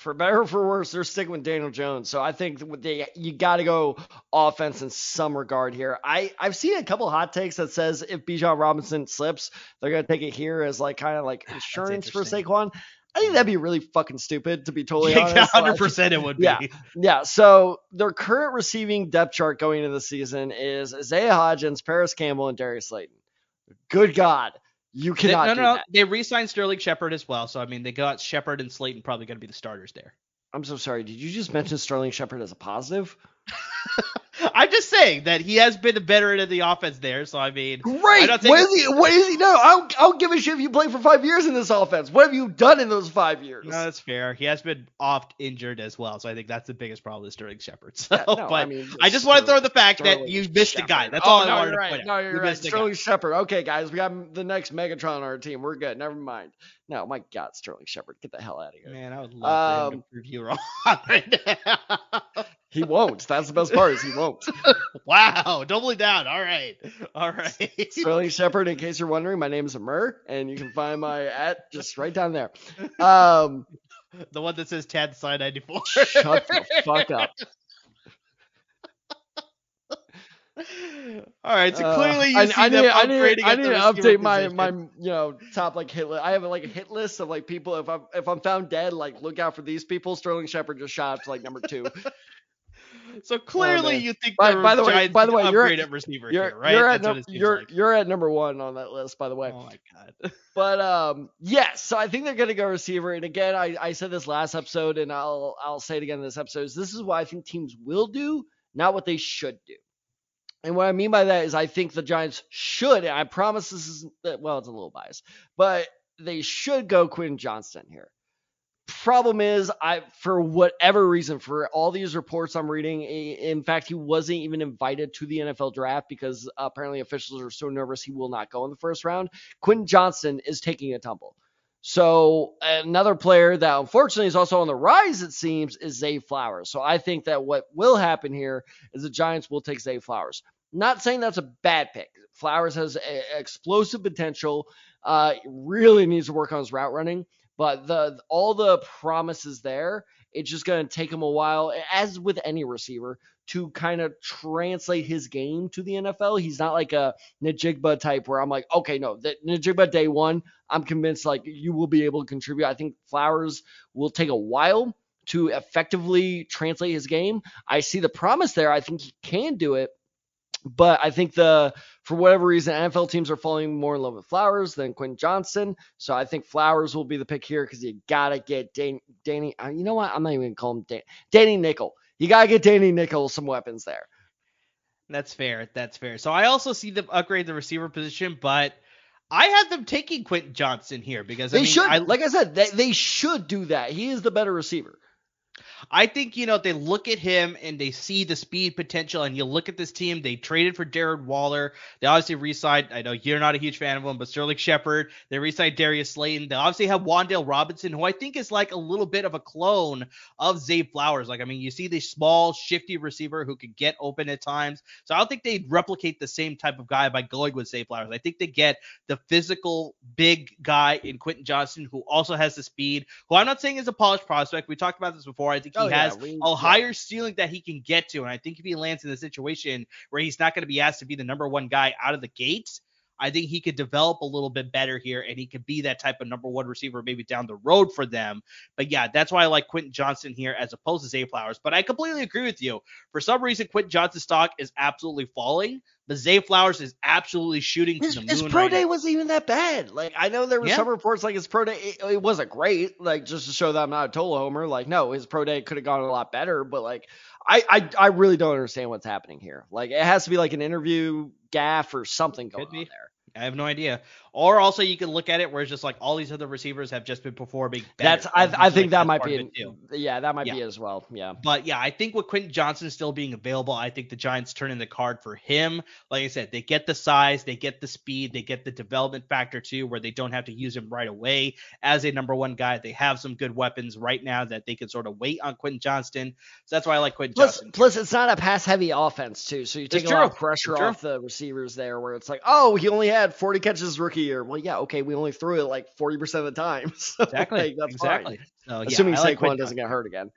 Speaker 2: for better or for worse, they're sticking with Daniel Jones. So I think they you got to go offense in some regard here. I I've seen a couple hot takes that says if Bijan Robinson slips, they're gonna take it here as like kind of like insurance for Saquon. I think that'd be really fucking stupid to be totally yeah, honest.
Speaker 1: Hundred percent, it would be.
Speaker 2: Yeah, yeah. So their current receiving depth chart going into the season is Isaiah Hodgins, Parris Campbell, and Darius Slayton. Good God, you cannot.
Speaker 1: They, no,
Speaker 2: no,
Speaker 1: no. They re-signed Sterling Shepard as well. So I mean, they got Shepard and Slayton probably going to be the starters there.
Speaker 2: I'm so sorry. Did you just mention Sterling Shepard as a positive?
Speaker 1: I'm just saying that he has been a veteran in the offense there. So I mean,
Speaker 2: Great.
Speaker 1: I don't think
Speaker 2: What is he? What is he? No, I don't, I don't give a shit if you play for five years in this offense. What have you done in those five years?
Speaker 1: no, that's fair. He has been oft injured as well, so I think that's the biggest problem with Sterling Shepard. So,
Speaker 2: Yeah, no,
Speaker 1: but
Speaker 2: I
Speaker 1: I, just want to throw the fact
Speaker 2: Sterling
Speaker 1: that you missed a guy. That's
Speaker 2: oh,
Speaker 1: all
Speaker 2: no,
Speaker 1: I wanted
Speaker 2: you're
Speaker 1: to
Speaker 2: right.
Speaker 1: point out.
Speaker 2: No, you're
Speaker 1: You
Speaker 2: right.
Speaker 1: missed a guy.
Speaker 2: Sterling Shepard. Okay, guys, we got the next Megatron on our team. We're good. Never mind. No, my God, Sterling Shepard, get the hell out of here.
Speaker 1: Man, I would love
Speaker 2: Um,
Speaker 1: to prove you wrong right now.
Speaker 2: He won't. That's the best part. Is he won't.
Speaker 1: wow, doubling down. All right, all right.
Speaker 2: Sterling Shepard. In case you're wondering, my name is Amar, and you can find my at just right down there. Um,
Speaker 1: the one that says Tad Desai 94.
Speaker 2: shut the fuck up.
Speaker 1: All right, so
Speaker 2: Uh,
Speaker 1: clearly you
Speaker 2: I,
Speaker 1: see
Speaker 2: I
Speaker 1: them
Speaker 2: need, I need,
Speaker 1: upgrading
Speaker 2: I
Speaker 1: at
Speaker 2: need
Speaker 1: the
Speaker 2: to update my
Speaker 1: position.
Speaker 2: my you know top like hit list. I have like a hit list of like people. If I'm if I'm found dead, like look out for these people. Sterling Shepard just shot up to like number two.
Speaker 1: So clearly
Speaker 2: man.
Speaker 1: you think
Speaker 2: By-
Speaker 1: the
Speaker 2: by the way- by the way, you're-
Speaker 1: at receiver
Speaker 2: You're
Speaker 1: here, right?
Speaker 2: you're at num- you're
Speaker 1: like.
Speaker 2: you're at number one on that list, by the way.
Speaker 1: Oh my god.
Speaker 2: But um, yes. So I think they're gonna go receiver. And again, I, I said this last episode, and I'll I'll say it again in this episode. Is this is what I think teams will do, not what they should do. And what I mean by that is I think the Giants should. And I promise this is well, it's a little biased, but they should go Quinn Johnston here. Problem is, I for whatever reason, for all these reports I'm reading, in fact, he wasn't even invited to the NFL draft because apparently officials are so nervous he will not go in the first round. Quentin Johnston is taking a tumble. So another player that unfortunately is also on the rise, it seems, is Zay Flowers. So I think that what will happen here is the Giants will take Zay Flowers. Not saying that's a bad pick. Flowers has a- explosive potential. Uh, really needs to work on his route running, but the all the promises there. It's just going to take him a while, as with any receiver, to kind of translate his game to the NFL. He's not like a Njigba type where I'm like, okay, no, that Njigba day one, I'm convinced like you will be able to contribute. I think Flowers will take a while to effectively translate his game. I see the promise there. I think he can do it. But I think the for whatever reason, NFL teams are falling more in love with Flowers than Quinn Johnston. So I think Flowers will be the pick here because you gotta get Dan, Danny. uh, You know what? I'm not even gonna call him Dan, Danny Nickel. You gotta get Danny Nickel some weapons there.
Speaker 1: That's fair. That's fair. So I also see them upgrade the receiver position, but I have them taking Quentin Johnston here because I
Speaker 2: They
Speaker 1: mean,
Speaker 2: should,
Speaker 1: I,
Speaker 2: like I said, they, they should do that. He is the better receiver.
Speaker 1: I think you know they look at him and they see the speed potential, and you look at this team. They traded for Jared Waller. They obviously re-signed. I know you're not a huge fan of him, but Sterling Shepard. They re-signed Darius Slayton. They obviously have Wan'Dale Robinson, who I think is like a little bit of a clone of Zay Flowers. Like I mean, you see the small, shifty receiver who can get open at times. So I don't think they'd replicate the same type of guy by going with Zay Flowers. I think they get the physical, big guy in Quentin Johnston, who also has the speed. Who I'm not saying is a polished prospect. We talked about this before. I think he
Speaker 2: Oh, yeah,
Speaker 1: has
Speaker 2: we-
Speaker 1: a
Speaker 2: yeah.
Speaker 1: higher ceiling that he can get to. And I think if he lands in a situation where he's not going to be asked to be the number one guy out of the gates, I think he could develop a little bit better here and he could be that type of number one receiver maybe down the road for them. But yeah, that's why I like Quentin Johnston here as opposed to Zay Flowers. But I completely agree with you. For some reason, Quentin Johnston's stock is absolutely falling, but Zay Flowers is absolutely shooting to
Speaker 2: His,
Speaker 1: the moon.
Speaker 2: his pro
Speaker 1: right
Speaker 2: day
Speaker 1: now.
Speaker 2: wasn't even that bad. Like I know there were
Speaker 1: Yeah.
Speaker 2: some reports like his pro day it, it wasn't great. Like just to show that I'm not a total homer. Like no, his pro day could have gone a lot better. But like I, I I really don't understand what's happening here. Like it has to be like an interview gaffe or something going
Speaker 1: Could be.
Speaker 2: on there.
Speaker 1: I have no idea. Or also you can look at it where it's just like all these other receivers have just been performing better.
Speaker 2: That's I, I think
Speaker 1: like,
Speaker 2: that might be
Speaker 1: of
Speaker 2: an-
Speaker 1: too.
Speaker 2: yeah that might be
Speaker 1: Yeah.
Speaker 2: it as well. Yeah.
Speaker 1: But yeah, I think with Quentin Johnston still being available, I think the Giants turn in the card for him. Like I said, they get the size, they get the speed, they get the development factor too, where they don't have to use him right away as a number one guy. They have some good weapons right now that they can sort of wait on Quentin Johnston. So that's why I like Quentin
Speaker 2: Plus,
Speaker 1: Johnston.
Speaker 2: plus, it's not a pass heavy offense too, so you take
Speaker 1: It's
Speaker 2: a lot of pressure
Speaker 1: true.
Speaker 2: off the receivers there. Where it's like, oh, he only had 40 catches rookie year. Well, yeah, okay, we only threw it like 40 percent of the time. So,
Speaker 1: Exactly.
Speaker 2: like, that's
Speaker 1: exactly. So, yeah,
Speaker 2: Assuming
Speaker 1: I like
Speaker 2: Saquon doesn't get hurt again.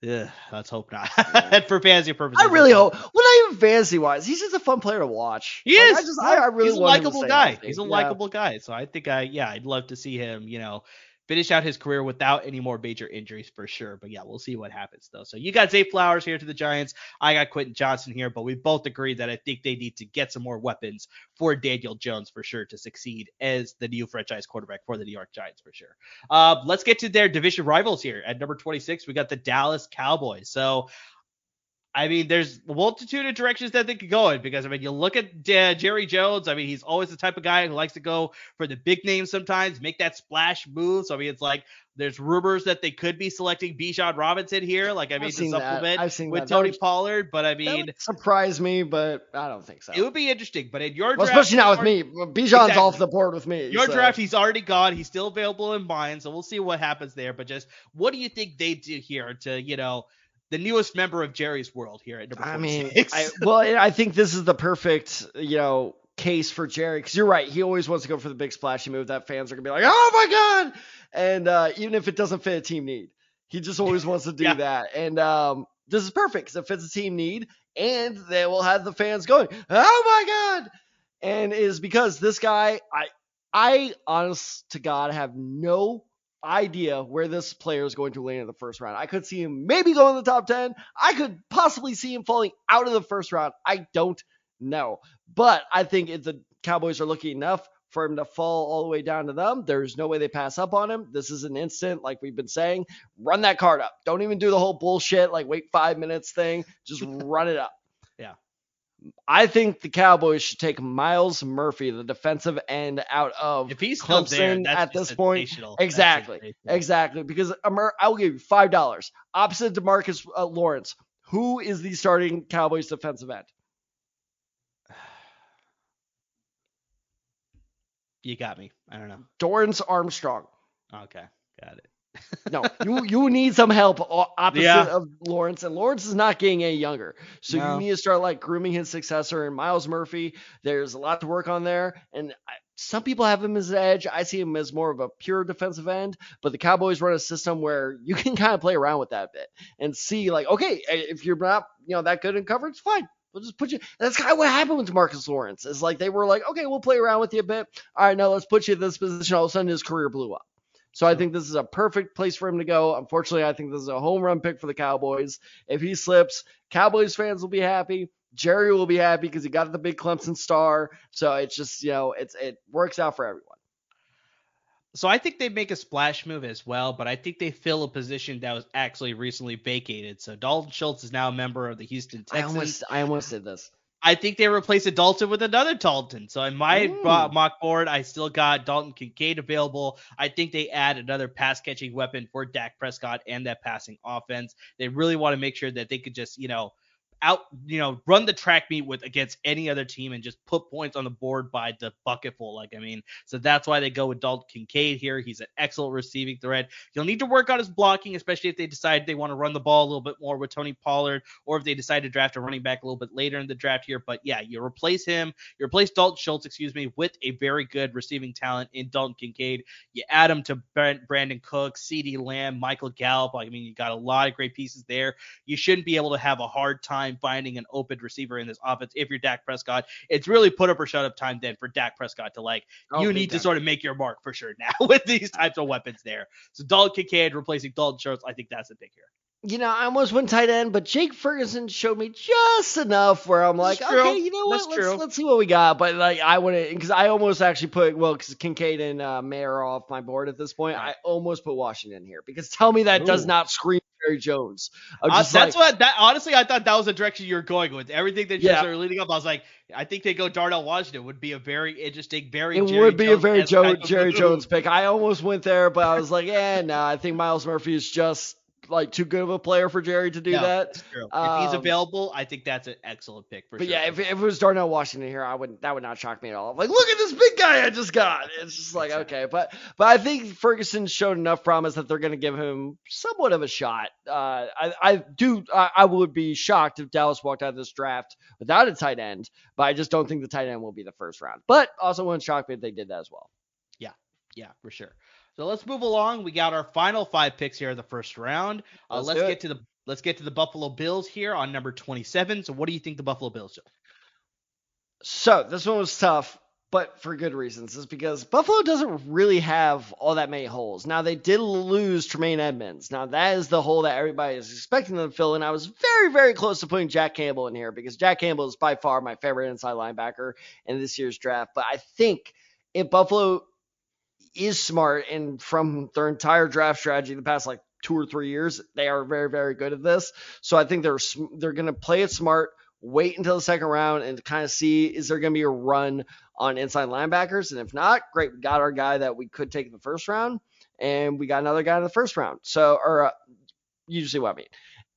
Speaker 1: Yeah, let's hope not. For fantasy purposes.
Speaker 2: I really hope. Well, not even fantasy wise. He's just a fun player to watch.
Speaker 1: He
Speaker 2: Like,
Speaker 1: is.
Speaker 2: I just, I, I really
Speaker 1: he's a
Speaker 2: want him to
Speaker 1: likable guy. He's a
Speaker 2: Yeah.
Speaker 1: likable guy. So I think I yeah, I'd love to see him, you know, finish out his career without any more major injuries for sure. But yeah, we'll see what happens though. So you got Zay Flowers here to the Giants. I got Quentin Johnston here, but we both agree that I think they need to get some more weapons for Daniel Jones for sure to succeed as the new franchise quarterback for the New York Giants for sure. Uh, let's get to their division rivals here. At number 26, we got the Dallas Cowboys. So I mean, there's a multitude of directions that they could go in because I mean, you look at uh, Jerry Jones. I mean, he's always the type of guy who likes to go for the big names sometimes, make that splash move. So I mean, it's like there's rumors that they could be selecting Bijan Robinson here, like I mean, to supplement with
Speaker 2: that.
Speaker 1: Tony
Speaker 2: that
Speaker 1: Pollard. But I mean,
Speaker 2: surprise me, but I don't think so.
Speaker 1: It would be interesting, but in your
Speaker 2: well,
Speaker 1: draft,
Speaker 2: especially not with me. Bijan's exactly. off the board with me.
Speaker 1: Your
Speaker 2: so.
Speaker 1: draft, he's already gone. He's still available in mine, so we'll see what happens there. But just what do you think they do here to, you know? The newest member of Jerry's world here at number 46. I mean,
Speaker 2: I, well, I think this is the perfect, you know, case for Jerry because you're right. He always wants to go for the big splashy move that fans are gonna be like, oh my god, and uh, even if it doesn't fit a team need, he just always wants to do yeah. that. And um, this is perfect because it fits a team need, and they will have the fans going, oh my god, and is because this guy, I, I honest to God have no idea where this player is going to land in the first round. I could see him maybe going in the top 10. I could possibly see him falling out of the first round. I don't know. But I think if the Cowboys are lucky enough for him to fall all the way down to them, there's no way they pass up on him. This is an instant, like we've been saying. Run that card up. Don't even do the whole bullshit, like wait five minutes thing. Just run it up. I think the Cowboys should take Myles Murphy, the defensive end, out of
Speaker 1: if he's
Speaker 2: Clemson
Speaker 1: there,
Speaker 2: at this point. Exactly, exactly. Because I will give you five dollars opposite Demarcus uh, Lawrence. Who is the starting Cowboys defensive end?
Speaker 1: You got me. I don't know.
Speaker 2: Dorance Armstrong.
Speaker 1: Okay, got it
Speaker 2: no, you you need some help opposite yeah. of Lawrence, and Lawrence is not getting any younger. So no. you need to start like grooming his successor. And Myles Murphy, there's a lot to work on there. And I, some people have him as an edge. I see him as more of a pure defensive end. But the Cowboys run a system where you can kind of play around with that a bit and see like, okay, if you're not you know that good in coverage, fine. We'll just put you. That's kind of what happened with Marcus Lawrence. Is like they were like, okay, we'll play around with you a bit. All right, now let's put you in this position. All of a sudden, his career blew up. So I think this is a perfect place for him to go. Unfortunately, I think this is a home run pick for the Cowboys. If he slips, Cowboys fans will be happy. Jerry will be happy because he got the big Clemson star. So it's just, you know, it's it works out for everyone.
Speaker 1: So I think they make a splash move as well, but I think they fill a position that was actually recently vacated. So Dalton Schultz is now a member of the Houston Texans.
Speaker 2: I almost, I almost did this.
Speaker 1: I think they replace a Dalton with another Dalton. So in my mock board, I still got Dalton Kincaid available. I think they add another pass catching weapon for Dak Prescott and that passing offense. They really want to make sure that they could just, you know, out, you know, run the track meet with against any other team and just put points on the board by the bucketful. Like, I mean, so that's why they go with Dalton Kincaid here. He's an excellent receiving threat. He'll need to work on his blocking, especially if they decide they want to run the ball a little bit more with Tony Pollard, or if they decide to draft a running back a little bit later in the draft here. But yeah, you replace him, you replace Dalton Schultz, excuse me, with a very good receiving talent in Dalton Kincaid. You add him to Brandin Cook, CeeDee Lamb, Michael Gallup. I mean, you got a lot of great pieces there. You shouldn't be able to have a hard time time finding an open receiver in this offense if you're Dak Prescott. It's really put up or shut up time then for Dak Prescott to like, oh, you need to sort of make your mark for sure now with these types of weapons there. So Dalton Kincaid replacing Dalton Schultz, I think that's the pick here
Speaker 2: you know, I almost went tight end, but Jake Ferguson showed me just enough where I'm like, okay, you know what, let's, let's see what we got. But like, I wouldn't because I almost actually put well, because Kincaid and uh, Mayer off my board at this point. I almost put Washington here because tell me that Ooh. does not scream Jerry Jones.
Speaker 1: Uh, that's like, what that honestly I thought that was the direction you're going with everything that you yeah. are leading up. I was like, I think they go Darnell Washington would be a very interesting, very
Speaker 2: it
Speaker 1: Jerry
Speaker 2: would be
Speaker 1: Jones
Speaker 2: a very Joe, Jerry Jones pick. I almost went there, but I was like, yeah, no, I think Myles Murphy is just like too good of a player for Jerry to do no, that.
Speaker 1: True. Um, if he's um, available, I think that's an excellent pick for
Speaker 2: but
Speaker 1: sure.
Speaker 2: yeah, if, if, it was Darnell Washington here, I wouldn't that would not shock me at all. I'm like, look at this big guy I just got. It's just like okay, but but I think Ferguson's shown enough promise that they're going to give him somewhat of a shot. Uh, I I do I, I would be shocked if Dallas walked out of this draft without a tight end, but I just don't think the tight end will be the first round. But also wouldn't shock me if they did that as well.
Speaker 1: Yeah, yeah, for sure. So let's move along. We got our final five picks here in the first round. Uh, let's, let's get to the let's get to the Buffalo Bills here on number 27. So what do you think the Buffalo Bills do?
Speaker 2: So this one was tough. but for good reasons. Is because Buffalo doesn't really have all that many holes. Now they did lose Tremaine Edmunds. Now that is the hole that everybody is expecting them to fill, and I was very, very close to putting Jack Campbell in here because Jack Campbell is by far my favorite inside linebacker in this year's draft. But I think if Buffalo is smart and from their entire draft strategy the past like two or three years, they are very, very good at this. So I think they're they're going to play it smart, wait until the second round, and kind of see is there going to be a run on inside linebackers, and if not, great, we got our guy that we could take in the first round, and we got another guy in the first round. So, or uh, you see what I mean.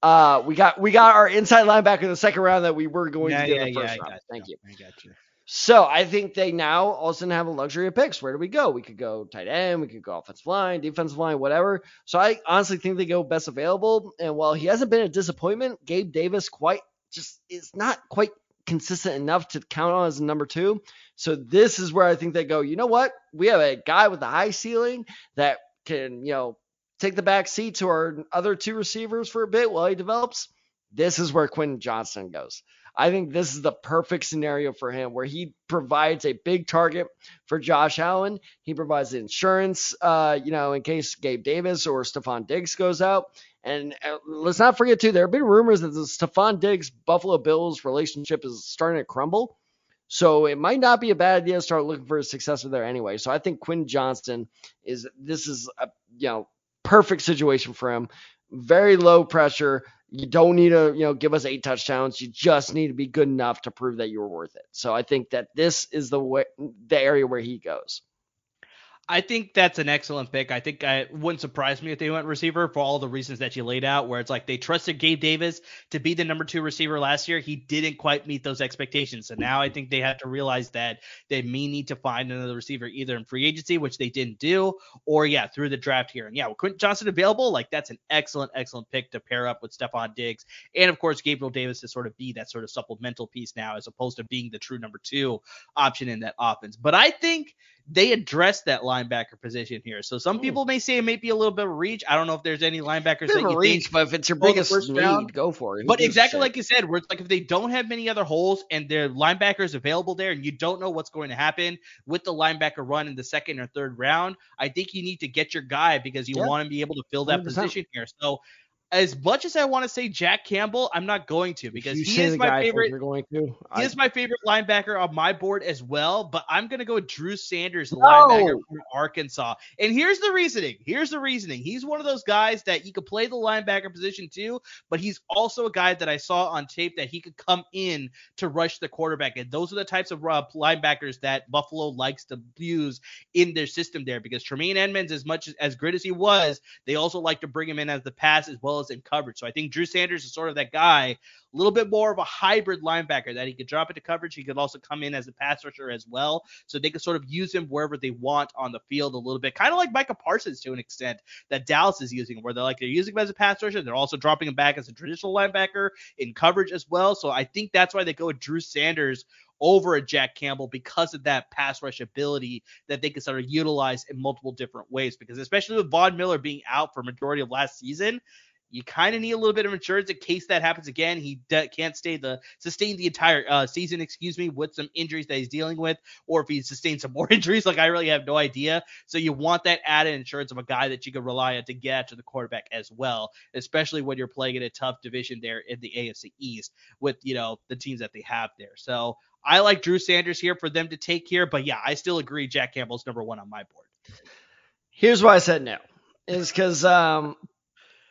Speaker 2: Uh, we got we got our inside linebacker in the second round that we were going
Speaker 1: Yeah,
Speaker 2: to get
Speaker 1: yeah,
Speaker 2: in the first
Speaker 1: yeah.
Speaker 2: Round.
Speaker 1: got
Speaker 2: Thank you.
Speaker 1: I got you.
Speaker 2: So I think they now also have a luxury of picks. Where do we go? We could go tight end, we could go offensive line, defensive line, whatever. So I honestly think they go best available. And while he hasn't been a disappointment, Gabe Davis quite just is not quite consistent enough to count on as a number two. So this is where I think they go, you know what? We have a guy with a high ceiling that can, you know, take the back seat to our other two receivers for a bit while he develops. This is where Quinn Johnston goes. I think this is the perfect scenario for him where he provides a big target for Josh Allen. He provides insurance, uh, you know, in case Gabe Davis or Stefon Diggs goes out. And uh, let's not forget, too, there have been rumors that the Stefon Diggs Buffalo Bills relationship is starting to crumble. So it might not be a bad idea to start looking for a successor there anyway. So I think Quinn Johnston is this is a you know perfect situation for him. Very low pressure. You don't need to, you know, give us eight touchdowns. You just need to be good enough to prove that you're worth it. So I think that this is the way, the area where he goes.
Speaker 1: I think that's an excellent pick. I think I, it wouldn't surprise me if they went receiver for all the reasons that you laid out, where it's like they trusted Gabe Davis to be the number two receiver last year. He didn't quite meet those expectations. So now I think they have to realize that they may need to find another receiver either in free agency, which they didn't do, or yeah, through the draft here. And yeah, with Quentin Johnston available, like that's an excellent, excellent pick to pair up with Stefon Diggs. And of course, Gabriel Davis to sort of be that sort of supplemental piece now, as opposed to being the true number two option in that offense. But I think they address that linebacker position here. So some
Speaker 2: Hmm.
Speaker 1: people may say it may be a little bit of reach. I don't know if there's any linebackers that you
Speaker 2: reach,
Speaker 1: think.
Speaker 2: but if it's your biggest
Speaker 1: first
Speaker 2: need,
Speaker 1: round.
Speaker 2: go for it. Who
Speaker 1: But exactly like you said, where it's like if they don't have many other holes and their linebackers available there, and you don't know what's going to happen with the linebacker run in the second or third round, I think you need to get your guy because you
Speaker 2: Yeah.
Speaker 1: want to be able to fill that
Speaker 2: 100%.
Speaker 1: position here. So as much as I want to say Jack Campbell, I'm not going to because he is my
Speaker 2: guy I think
Speaker 1: favorite.
Speaker 2: You're going to.
Speaker 1: He
Speaker 2: I-
Speaker 1: is my favorite linebacker on my board as well, but I'm gonna go with Drew Sanders, the
Speaker 2: No.
Speaker 1: linebacker from Arkansas. And here's the reasoning. Here's the reasoning. He's one of those guys that you could play the linebacker position too, but he's also a guy that I saw on tape that he could come in to rush the quarterback. And those are the types of uh, linebackers that Buffalo likes to use in their system there because Tremaine Edmunds, as much as, as great as he was, they also like to bring him in as the pass as well as in coverage. So I think Drew Sanders is sort of that guy a little bit more of a hybrid linebacker that he could drop into coverage. He could also come in as a pass rusher as well. So they could sort of use him wherever they want on the field a little bit, kind of like Micah Parsons to an extent that Dallas is using, where they're like they're using him as a pass rusher. They're also dropping him back as a traditional linebacker in coverage as well. So I think that's why they go with Drew Sanders over a Jack Campbell because of that pass rush ability that they can sort of utilize in multiple different ways. Because especially with Von Miller being out for majority of last season, you kind of need a little bit of insurance in case that happens again. He de- can't stay the sustain the entire uh, season, excuse me, with some injuries that he's dealing with, or if he sustains some more injuries, like I really have no idea. So you want that added insurance of a guy that you can rely on to get to the quarterback as well, especially when you're playing in a tough division there in the AFC East with you know the teams that they have there. So I like Drew Sanders here for them to take here, but yeah, I still agree Jack Campbell's number one on my board.
Speaker 2: Here's why I said no. Is because um,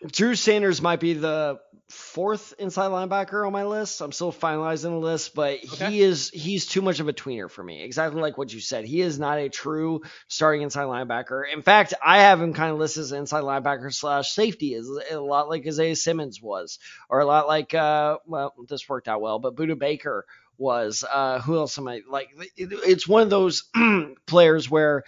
Speaker 2: Drew Sanders might be the fourth inside linebacker on my list. I'm still finalizing the list, but
Speaker 1: Okay.
Speaker 2: he is he's too much of a tweener for me. Exactly like what you said. He is not a true starting inside linebacker. In fact, I have him kind of listed as inside linebacker slash safety, is a lot like Isaiah Simmons was, or a lot like uh, well, this worked out well, but Budda Baker was. Uh, who else am I like? it- It's one of those players where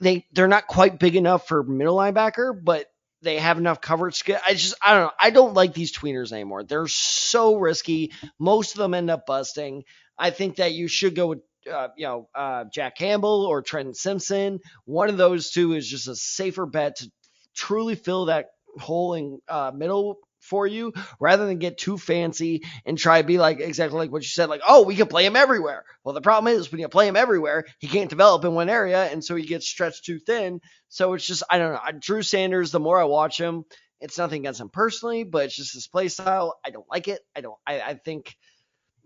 Speaker 2: they they're not quite big enough for middle linebacker, but they have enough coverage. I just I don't know. I don't like these tweeners anymore. They're so risky. Most of them end up busting. I think that you should go with uh, you know uh, Jack Campbell or Trenton Simpson. One of those two is just a safer bet to truly fill that hole in uh, middle for you rather than get too fancy and try to be like exactly like what you said, like, oh, we can play him everywhere. Well, the problem is when you play him everywhere, he can't develop in one area, and so he gets stretched too thin. So it's just, I don't know. Drew Sanders, the more I watch him, it's nothing against him personally, but it's just his play style. I don't like it. I don't, I, I think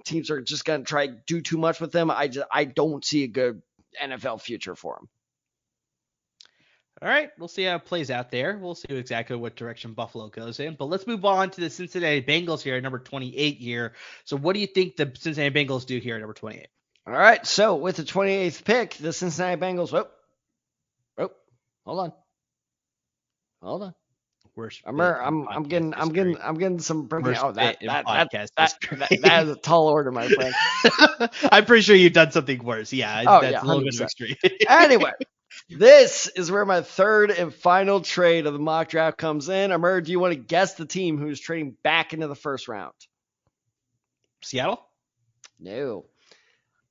Speaker 2: teams are just to try do too much with him. I just, I don't see a good NFL future for him.
Speaker 1: All right, we'll see how it plays out there. We'll see exactly what direction Buffalo goes in. But let's move on to the Cincinnati Bengals here, number 28 here. So, what do you think the Cincinnati Bengals do here at number 28?
Speaker 2: All right, so with the 28th pick, the Cincinnati Bengals. Oh, oh, hold on, hold on.
Speaker 1: Worst
Speaker 2: I'm, I'm, I'm getting, I'm getting, I'm getting some.
Speaker 1: Worst
Speaker 2: Oh, that, that, that,
Speaker 1: podcast
Speaker 2: that, that, that is a tall order, my friend.
Speaker 1: I'm pretty sure you've done something worse. Yeah,
Speaker 2: Oh,
Speaker 1: that's
Speaker 2: yeah,
Speaker 1: a little bit
Speaker 2: 100%.
Speaker 1: of extreme.
Speaker 2: anyway, this is where my third and final trade of the mock draft comes in. Amar, do you want to guess the team who's trading back into the first round?
Speaker 1: Seattle?
Speaker 2: No.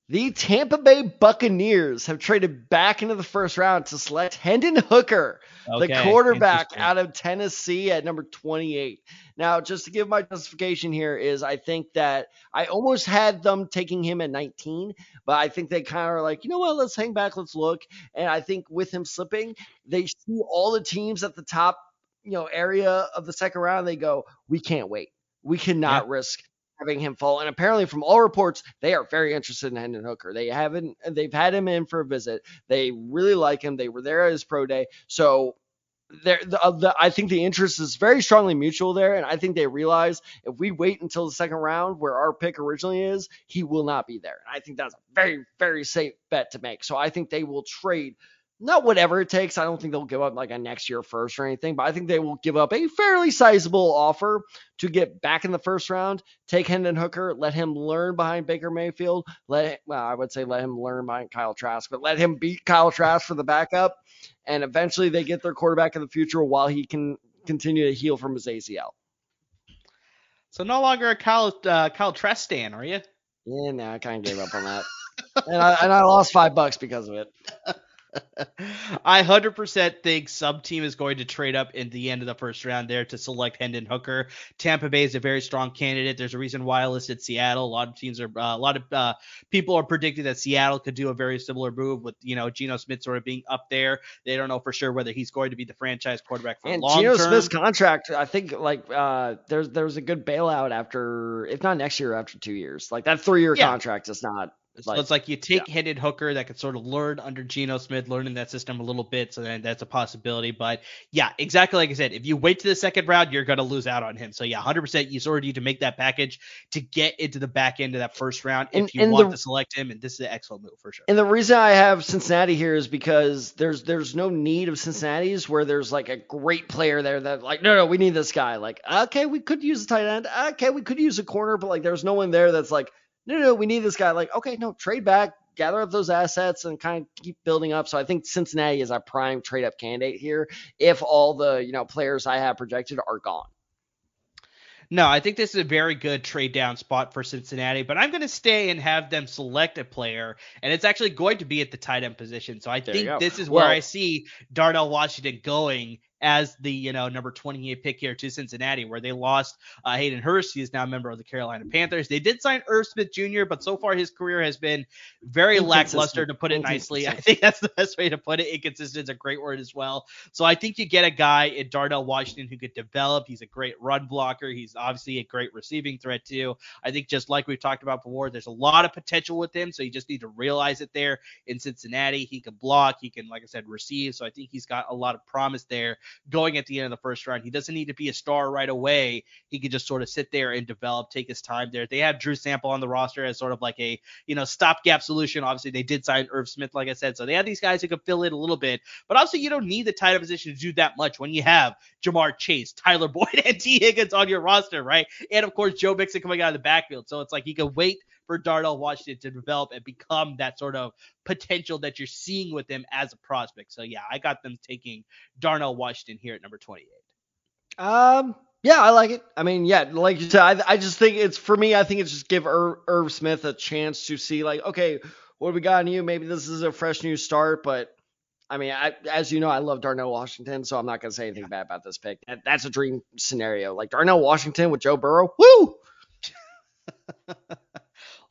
Speaker 2: The Tampa Bay Buccaneers have traded back into the first round to select Hendon Hooker, the quarterback out of Tennessee at number 28. Now, just to give my justification here is I think that I almost had them taking him at 19, but I think they kind of are like, you know what, let's hang back, let's look. And I think with him slipping, they see all the teams at the top, you know, area of the second round. They go, we can't wait. We cannot risk having him fall. And apparently, from all reports, they are very interested in Hendon Hooker. They haven't, they've had him in for a visit. They really like him. They were there at his pro day. So there, the, uh, the, I think the interest is very strongly mutual there. And I think they realize if we wait until the second round, where our pick originally is, he will not be there. And I think that's a very, very safe bet to make. So I think they will trade. Not whatever it takes. I don't think they'll give up like a next year first or anything, but I think they will give up a fairly sizable offer to get back in the first round, take Hendon Hooker, let him learn behind Baker Mayfield. Let well, I would say let him learn behind Kyle Trask, but let him beat Kyle Trask for the backup, and eventually they get their quarterback of the future while he can continue to heal from his ACL.
Speaker 1: So no longer a Kyle uh, Kyle Trask stan, are you?
Speaker 2: Yeah, nah, I kind of gave up on that, and I and I lost five bucks because of it.
Speaker 1: I 100% think some team is going to trade up in the end of the first round there to select Hendon Hooker. Tampa Bay is a very strong candidate. There's a reason why I listed Seattle. A lot of teams are, uh, a lot of uh, people are predicting that Seattle could do a very similar move with, you know, Geno Smith sort of being up there. They don't know for sure whether he's going to be the franchise quarterback for
Speaker 2: And
Speaker 1: long
Speaker 2: Geno
Speaker 1: term.
Speaker 2: Smith's contract, I think, like uh, there's there's a good bailout after, if not next year, after two years. Like that three year
Speaker 1: Yeah.
Speaker 2: contract is not.
Speaker 1: So it's like you take Hendon Hooker that could sort of learn under Geno Smith, learning that system a little bit, so then that's a possibility. But yeah, exactly like I said, if you wait to the second round, you're going to lose out on him. So yeah, 100% you sort of need to make that package to get into the back end of that first round
Speaker 2: And-
Speaker 1: if you want
Speaker 2: the-
Speaker 1: to select him. And this is an excellent move for sure.
Speaker 2: And the reason I have Cincinnati here is because there's there's no need of Cincinnati's where there's like a great player there that like no no we need this guy like okay we could use a tight end okay we could use a corner but like there's no one there that's like no no we need this guy like okay no trade back gather up those assets and kind of keep building up so I think Cincinnati is a prime trade up candidate here if all the you know players I have projected are gone.
Speaker 1: No, I think this is a very good trade down spot for Cincinnati, but I'm going to stay and have them select a player, and it's actually going to be at the tight end position. So I
Speaker 2: There
Speaker 1: think this is where I see Darnell Washington going as the you know number 28 pick here to Cincinnati, where they lost uh, Hayden Hurst. He is now a member of the Carolina Panthers. They did sign Irv Smith Jr., but so far his career has been very lackluster, to put it nicely. I think that's the best way to put it. Inconsistent is a great word as well. So I think you get a guy in Darnell Washington who could develop. He's a great run blocker. He's obviously a great receiving threat too. I think just like we've talked about before, there's a lot of potential with him. So you just need to realize it there in Cincinnati. He can block. He can, like I said, receive. So I think he's got a lot of promise there going at the end of the first round. He doesn't need to be a star right away. He can just sort of sit there and develop, take his time there. They have Drew Sample on the roster as sort of like a, you know, stopgap solution. Obviously, they did sign Irv Smith, like I said. So they have these guys who can fill in a little bit. But also, you don't need the tight end position to do that much when you have Ja'Marr Chase, Tyler Boyd, and Tee Higgins on your roster, right? And of course, Joe Mixon coming out of the backfield. So it's like you can wait for Darnell Washington to develop and become that sort of potential that you're seeing with him as a prospect. So yeah, I got them taking Darnell Washington here at number 28.
Speaker 2: Um, yeah, I like it. I mean, yeah, like you said, I, I just think it's for me. I think it's just give Irv, Irv Smith a chance to see, like, okay, what do we got in you? Maybe this is a fresh new start, but I mean, I, as you know, I love Darnell Washington, so I'm not going to say anything bad about this pick. That- That's a dream scenario. Like Darnell Washington with Joe Burrow. Woo!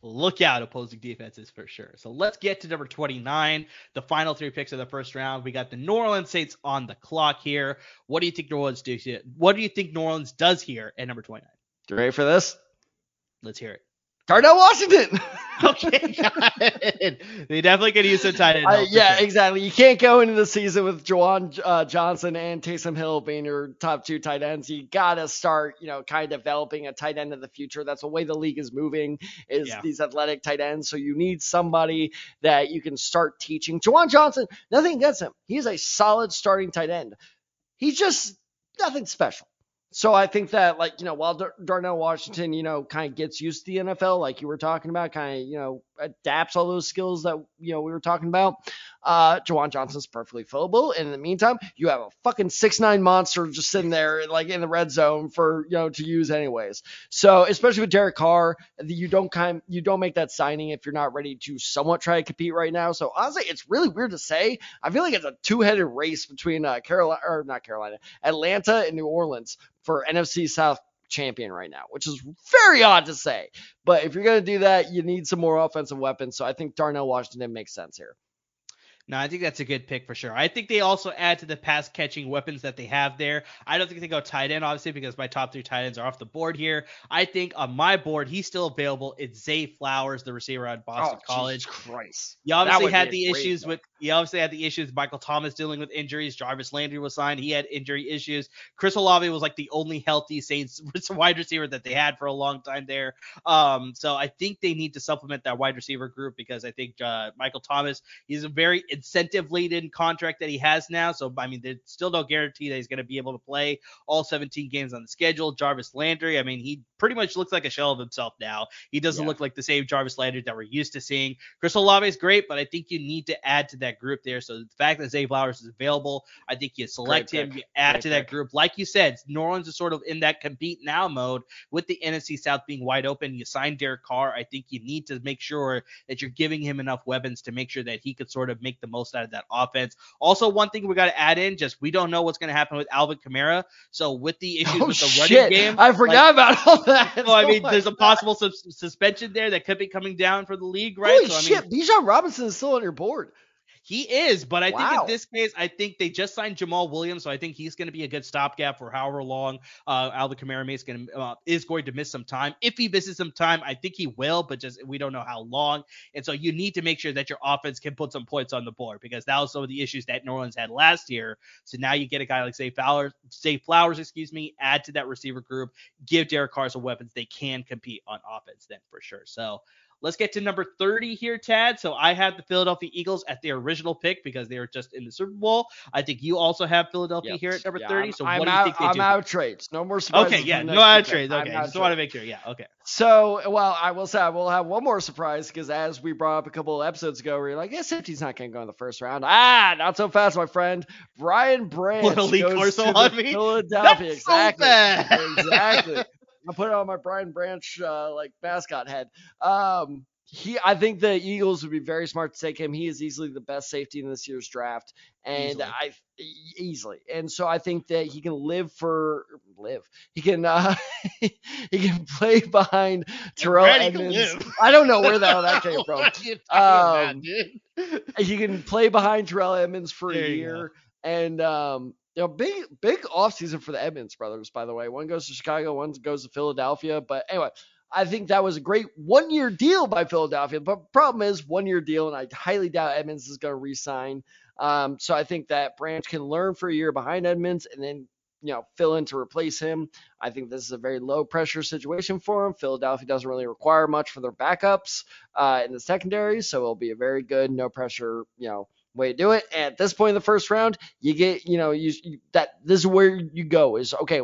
Speaker 1: Look out, opposing defenses for sure. So let's get to number 29, the final three picks of the first round. We got the New Orleans Saints on the clock here. What do you think New Orleans do here? What do you think New Orleans does here at number 29?
Speaker 2: You ready for this?
Speaker 1: Let's hear it.
Speaker 2: Darnell Washington.
Speaker 1: Okay. They definitely could use some tight end. For
Speaker 2: yeah,
Speaker 1: sure.
Speaker 2: exactly. You can't go into the season with Juwan uh, Johnson and Taysom Hill being your top two tight ends. You gotta start, you know, kind of developing a tight end of the future. That's the way the league is moving. Is
Speaker 1: Yeah.
Speaker 2: these athletic tight ends. So you need somebody that you can start teaching. Juwan Johnson, nothing against him. He's a solid starting tight end. He's just nothing special. So I think that, like, you know, while Dar- Darnell Washington, you know, kind of gets used to the NFL, like you were talking about, kind of, you know, adapts all those skills that, you know, we were talking about, uh, Juwan Johnson's perfectly fillable. And in the meantime, you have a fucking six nine monster just sitting there, like, in the red zone for, you know, to use anyways. So, especially with Derek Carr, you don't kind you don't make that signing if you're not ready to somewhat try to compete right now. So, honestly, it's really weird to say. I feel like it's a two headed race between uh, Carolina, or not Carolina, Atlanta and New Orleans for NFC South champion right now, which is very odd to say. But if you're going to do that, you need some more offensive weapons. So I think Darnell Washington makes sense here.
Speaker 1: No, I think that's a good pick for sure. I think they also add to the pass catching weapons that they have there. I don't think they go tight end, obviously, because my top three tight ends are off the board here. I think on my board, he's still available. It's Zay Flowers, the receiver at Boston College.
Speaker 2: Oh, Christ.
Speaker 1: You obviously had the issues
Speaker 2: pick.
Speaker 1: with you obviously had the issues with Michael Thomas dealing with injuries. Jarvis Landry was signed. He had injury issues. Chris Olave was like the only healthy Saints wide receiver that they had for a long time there. Um, so I think they need to supplement that wide receiver group because I think uh, Michael Thomas he's a very incentive laden contract that he has now. So I mean, there's still no guarantee that he's going to be able to play all 17 games on the schedule. Jarvis Landry, I mean, he pretty much looks like a shell of himself now. He doesn't
Speaker 2: Yeah.
Speaker 1: look like the same Jarvis Landry that we're used to seeing. Chris Olave is great, but I think you need to add to that group there. So the fact that Zay Flowers is available, I think you select him, you add
Speaker 2: Great
Speaker 1: to that
Speaker 2: pick.
Speaker 1: group. Like you said, New Orleans is sort of in that compete now mode with the NFC South being wide open. You signed Derek Carr. I think you need to make sure that you're giving him enough weapons to make sure that he could sort of make the most out of that offense. Also, one thing we got to add in, just we don't know what's going to happen with Alvin Kamara. So with the issues
Speaker 2: Oh,
Speaker 1: with the
Speaker 2: shit.
Speaker 1: running game,
Speaker 2: I forgot about all that.
Speaker 1: so I
Speaker 2: Oh
Speaker 1: mean,
Speaker 2: my
Speaker 1: there's a possible sus- suspension there that could be coming down for the league, right?
Speaker 2: Holy
Speaker 1: so I mean,
Speaker 2: shit, Bijan Robinson is still on your board.
Speaker 1: He is, but I think in this case, I think they just signed Jamaal Williams, so I think he's going to be a good stopgap for however long uh, Alvin Kamara is going to uh, is going to miss some time. If he misses some time, I think he will, but just we don't know how long. And so you need to make sure that your offense can put some points on the board because that was some of the issues that New Orleans had last year. So now you get a guy like Say Flowers, Say Flowers, excuse me, add to that receiver group, give Derek Carr some weapons. They can compete on offense then for sure. So. Let's get to number 30 here, Tad. So I have the Philadelphia Eagles at their original pick because they were just in the Super Bowl. I think you also have Philadelphia
Speaker 2: Yep.
Speaker 1: here at number
Speaker 2: Yeah,
Speaker 1: 30.
Speaker 2: I'm,
Speaker 1: So
Speaker 2: I'm
Speaker 1: what do you
Speaker 2: out,
Speaker 1: think they
Speaker 2: I'm
Speaker 1: do?
Speaker 2: out of trades. No more surprises.
Speaker 1: okay, yeah, no out of trades. Okay,
Speaker 2: out of
Speaker 1: just want to make sure. Yeah, okay.
Speaker 2: So, well, I will say I will have one more surprise because as we brought up a couple of episodes ago, we are like, yeah, safety's not going to go in the first round. Ah, not so fast, my friend. Brian Branch
Speaker 1: What
Speaker 2: goes to
Speaker 1: on
Speaker 2: the
Speaker 1: me?
Speaker 2: Philadelphia.
Speaker 1: That's so
Speaker 2: exactly.
Speaker 1: bad.
Speaker 2: exactly. I put it on my Brian Branch uh, like mascot head. Um, he, I think the Eagles would be very smart to take him. He is easily the best safety in this year's draft, and
Speaker 1: Easily.
Speaker 2: I easily. And so I think that he can live for live. He can uh, he can play behind Terrell
Speaker 1: Edmunds.
Speaker 2: I don't know where the hell that came from. Um,
Speaker 1: about.
Speaker 2: He can play behind Terrell Edmunds for
Speaker 1: There
Speaker 2: a year, and um, you know, big big offseason for the Edmunds brothers. By the way, one goes to Chicago, one goes to Philadelphia. But anyway, I think that was a great one year deal by Philadelphia. But problem is one year deal, and I highly doubt Edmunds is going to re-sign. Um, so I think that Branch can learn for a year behind Edmunds, and then you know fill in to replace him. I think this is a very low pressure situation for him. Philadelphia doesn't really require much for their backups uh, in the secondary, so it'll be a very good no pressure you know way to do it. And at this point in the first round, you get you know you, you that this is where you go is okay.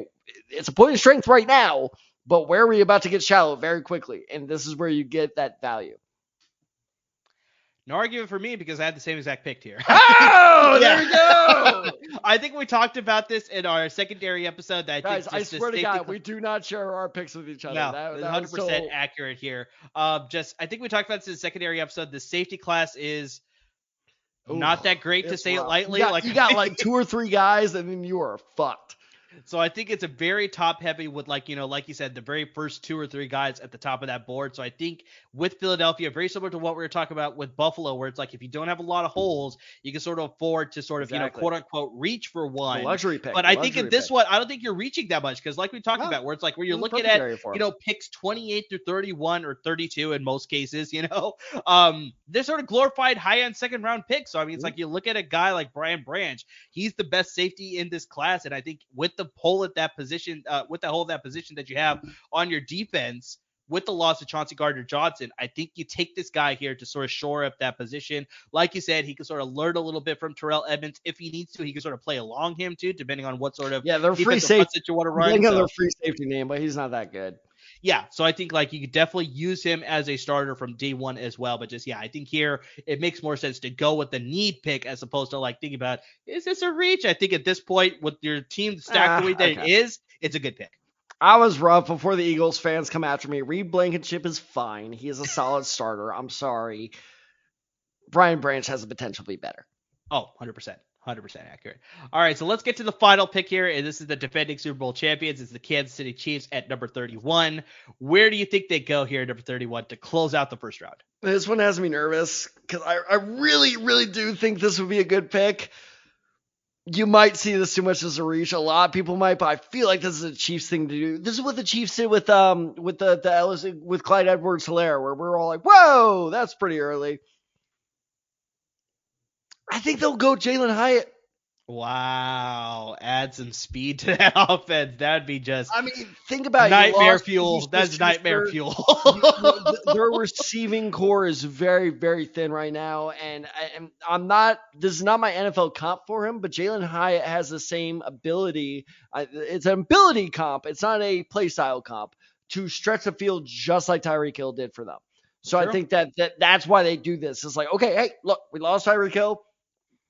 Speaker 2: It's a point of strength right now, but where are we about to get shallow very quickly? And this is where you get that value.
Speaker 1: No argument for me because I had the same exact pick here.
Speaker 2: Oh, there we go.
Speaker 1: I think we talked about this in our secondary episode. That I
Speaker 2: Guys, I swear to God,
Speaker 1: cl-
Speaker 2: we do not share our picks with each other.
Speaker 1: No,
Speaker 2: that, that
Speaker 1: 100
Speaker 2: was
Speaker 1: percent
Speaker 2: so-
Speaker 1: accurate here. Um, just I think we talked about this in the secondary episode. The safety class is not that great to say it lightly.
Speaker 2: You got,
Speaker 1: like
Speaker 2: you got like two or three guys, and then you are fucked.
Speaker 1: So I think it's a very top heavy with like, you know, like you said, the very first two or three guys at the top of that board. So I think with Philadelphia, very similar to what we were talking about with Buffalo, where it's like if you don't have a lot of holes, you can sort of afford to sort of, you know, quote unquote reach for one.
Speaker 2: luxury pick.
Speaker 1: But I think in this
Speaker 2: pick.
Speaker 1: one, I don't think you're reaching that much because like we talked
Speaker 2: No.
Speaker 1: about, where it's like where you're looking at you know, picks 28 through 31 or 32 in most cases, you know, um, they're sort of glorified high end second round picks. So, I mean, it's
Speaker 2: Mhm.
Speaker 1: like you look at a guy like Brian Branch, he's the best safety in this class. And I think with the hole at that position, uh, with the hole that position that you have on your defense, with the loss of Chauncey Gardner Johnson, I think you take this guy here to sort of shore up that position. Like you said, he can sort of learn a little bit from Terrell Edmunds if he needs to. He can sort of play along him too, depending on what sort of
Speaker 2: yeah, they're free safety.
Speaker 1: that you want to run. So-
Speaker 2: their free safety name, but he's not that good.
Speaker 1: Yeah, so I think like you could definitely use him as a starter from day one as well. But just yeah, I think here it makes more sense to go with the need pick as opposed to like thinking about is this a reach? I think at this point with your team stacked
Speaker 2: Ah,
Speaker 1: the way that it
Speaker 2: okay.
Speaker 1: is, it's a good pick.
Speaker 2: I was rough before the Eagles fans come after me. Reed Blankenship is fine. He is a solid starter. I'm sorry. Brian Branch has the potential to be better.
Speaker 1: Oh, 100%. 100% accurate. All right, so let's get to the final pick here. And this is the defending Super Bowl champions. It's the Kansas City Chiefs at number 31. Where do you think they go here at number 31 to close out the first round?
Speaker 2: This one has me nervous because I, I really, really do think this would be a good pick. You might see this too much as a reach. A lot of people might, but I feel like this is a Chiefs thing to do. This is what the Chiefs did with um with the the Ellis with Clyde Edwards Helaire, where we're all like, whoa, that's pretty early. I think they'll go Jalin Hyatt.
Speaker 1: Wow, add some speed to that offense. That'd be just
Speaker 2: I mean, think about
Speaker 1: nightmare fuel. That's nightmare fuel.
Speaker 2: Their receiving corps is very, very thin right now, and I, am I'm not. This is not my NFL comp for him, but Jalin Hyatt has the same ability. It's an ability comp. It's not a play style comp to stretch the field just like Tyreek Hill did for them. So I think that, that that's why they do this. It's like, okay, hey, look, we lost Tyreek Hill.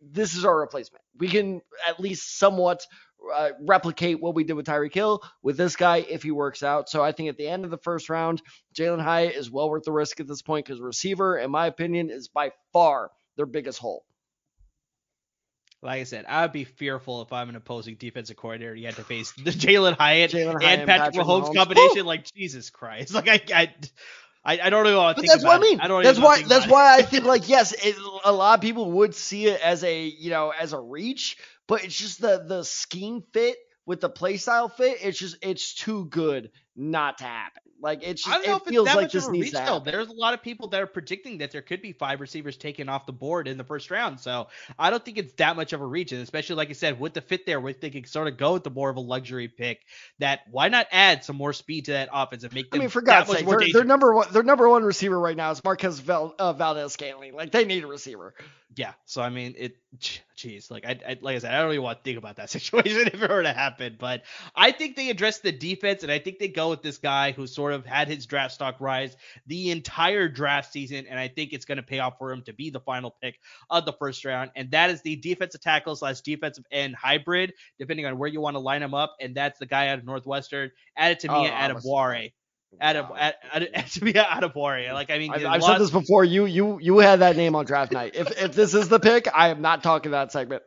Speaker 2: This is our replacement. We can at least somewhat uh, replicate what we did with Tyreek Hill with this guy if he works out. So I think at the end of the first round, Jalin Hyatt is well worth the risk at this point because receiver, in my opinion, is by far their biggest hole.
Speaker 1: like I said, I would be fearful if I'm an opposing defensive coordinator. You had to face the Jalin Hyatt
Speaker 2: Jalin Hyatt
Speaker 1: and Patrick, Mahomes,
Speaker 2: Mahomes.
Speaker 1: combination. Like Jesus Christ! Like I, I, I, I don't even want to
Speaker 2: But
Speaker 1: think
Speaker 2: that's what I mean.
Speaker 1: it. I don't
Speaker 2: That's why. That's why I think like yes, it, a lot of people would see it as a you know as a reach, but it's just the the scheme fit with the play style fit. It's just it's too good not to happen. Like it's
Speaker 1: I
Speaker 2: just
Speaker 1: don't know
Speaker 2: it
Speaker 1: if it's
Speaker 2: feels
Speaker 1: that
Speaker 2: like
Speaker 1: much
Speaker 2: this
Speaker 1: of a
Speaker 2: needs
Speaker 1: reach
Speaker 2: to
Speaker 1: though.
Speaker 2: happen.
Speaker 1: There's a lot of people that are predicting that there could be five receivers taken off the board in the first round. So I don't think it's that much of a reach, and especially like I said, with the fit there, we think it sort of go with the more of a luxury pick. That why not add some more speed to that offense and make
Speaker 2: I mean, for God's sake, their, their number one their number one receiver right now is Marquez Val, uh, Valdes Scantling. Like they need a receiver.
Speaker 1: Yeah. So I mean, it. Jeez, like I, I, like I said, I don't even want to think about that situation if it were to happen. But I think they address the defense, and I think they go with this guy who sort of had his draft stock rise the entire draft season, and I think it's going to pay off for him to be the final pick of the first round, and that is the defensive tackle slash defensive end hybrid, depending on where you want to line him up, and that's the guy out of Northwestern, Adetomiwa
Speaker 2: Oh, was-
Speaker 1: Adebawore. Adam,
Speaker 2: Wow.
Speaker 1: Ad, Ad, Adetomiwa Adebawore. Like I mean,
Speaker 2: I've, I've said this before. You you you had that name on draft night. If if this is the pick, I am not talking that segment.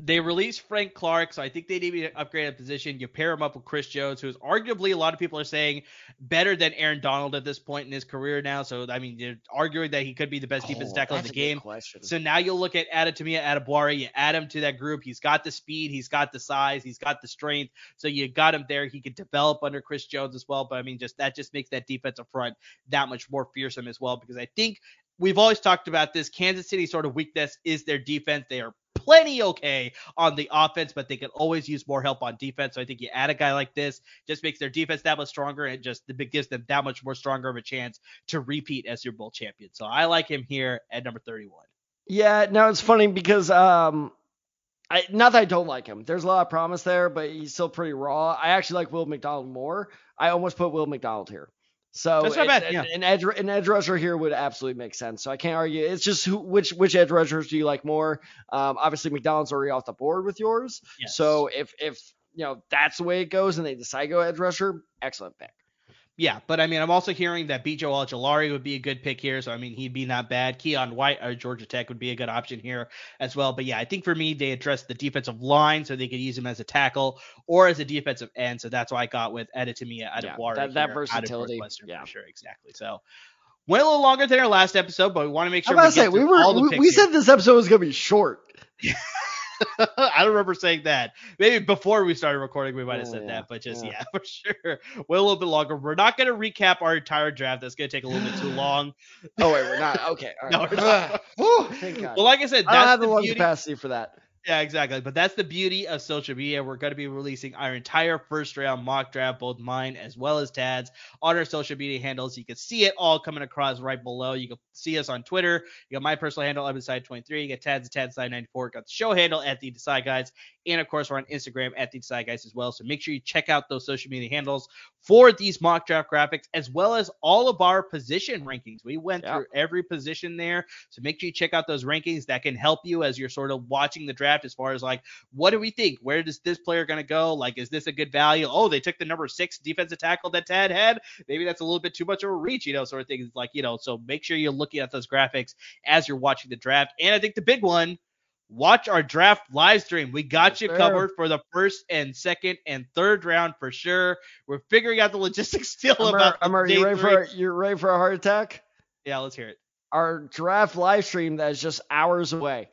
Speaker 1: They released Frank Clark, so I think they need to upgrade a position. You pair him up with Chris Jones, who's arguably a lot of people are saying better than Aaron Donald at this point in his career now. So I mean, they're arguing that he could be the best defensive
Speaker 2: Oh,
Speaker 1: tackle in the game. So now you'll look at Adetomiwa Adebawore. You add him to that group. He's got the speed, he's got the size, he's got the strength. So you got him there. He could develop under Chris Jones as well. But I mean, just that just makes that defensive front that much more fearsome as well. Because I think we've always talked about this. Kansas City sort of weakness is their defense. They are plenty okay on the offense, but they can always use more help on defense. So I think you add a guy like this, just makes their defense that much stronger and just gives them that much more stronger of a chance to repeat as Super Bowl champion. So I like him here at number 31.
Speaker 2: Yeah, now it's funny because um, I not that I don't like him. There's a lot of promise there, but he's still pretty raw. I actually like Will McDonald more. I almost put Will McDonald here. So
Speaker 1: That's not
Speaker 2: it-
Speaker 1: bad,
Speaker 2: an-
Speaker 1: yeah.
Speaker 2: an edge an edge rusher here would absolutely make sense. So I can't argue. It's just who, which which edge rushers do you like more? Um, obviously McDonald's already off the board with yours.
Speaker 1: Yes.
Speaker 2: So if if you know that's the way it goes and they decide to go edge rusher, excellent pick.
Speaker 1: Yeah, but I mean, I'm also hearing that BJ Ojulari would be a good pick here. So I mean, he'd be not bad. Keion White or Georgia Tech would be a good option here as well. But yeah, I think for me, they addressed the defensive line so they could use him as a tackle or as a defensive end. So that's why I got with Adetomiwa out
Speaker 2: Yeah,
Speaker 1: of Warrior.
Speaker 2: that- that
Speaker 1: here,
Speaker 2: versatility,
Speaker 1: Out of Northwestern
Speaker 2: yeah.
Speaker 1: for sure, exactly. So went a little longer than our last episode, but we want to make
Speaker 2: I'm
Speaker 1: sure
Speaker 2: about
Speaker 1: we
Speaker 2: to say we were
Speaker 1: all the
Speaker 2: we,
Speaker 1: picks
Speaker 2: we
Speaker 1: here.
Speaker 2: said this episode was gonna be short.
Speaker 1: I don't remember saying that. Maybe before we started recording, we might have
Speaker 2: Oh,
Speaker 1: said
Speaker 2: yeah,
Speaker 1: that, but just
Speaker 2: yeah.
Speaker 1: yeah. for sure. Went a little bit longer. We're not gonna recap our entire draft. That's gonna take a little bit too long.
Speaker 2: Oh wait, we're not. Okay. All
Speaker 1: No, we're not. Well, like I said,
Speaker 2: I don't
Speaker 1: that's
Speaker 2: have
Speaker 1: the,
Speaker 2: the lung
Speaker 1: beauty.
Speaker 2: capacity for that.
Speaker 1: Yeah, exactly. But that's the beauty of social media. We're going to be releasing our entire first round mock draft, both mine as well as Tad's, on our social media handles. You can see it all coming across right below. You can see us on Twitter. You got my personal handle, amardesai23. You got Tad's at taddesai94. Got the show handle at the Desai Guys. And of course, we're on Instagram at the Desai Guys as well. So make sure you check out those social media handles for these mock draft graphics, as well as all of our position rankings. We went
Speaker 2: Yeah.
Speaker 1: through every position there. So make sure you check out those rankings that can help you as you're sort of watching the draft as far as like, what do we think? Where does this player going to go? Like, is this a good value? Oh, they took the number six defensive tackle that Tad had. Maybe that's a little bit too much of a reach, you know, sort of thing. It's like, you know, so make sure you're looking at those graphics as you're watching the draft. And I think the big one, watch our draft live stream. We got
Speaker 2: Yes,
Speaker 1: you
Speaker 2: sir.
Speaker 1: covered for the first and second and third round for sure. We're figuring out the logistics still
Speaker 2: Amar,
Speaker 1: about
Speaker 2: Amar, you ready
Speaker 1: three.
Speaker 2: for a, you ready for a heart attack?
Speaker 1: Yeah, let's hear it.
Speaker 2: Our draft live stream that is just hours away.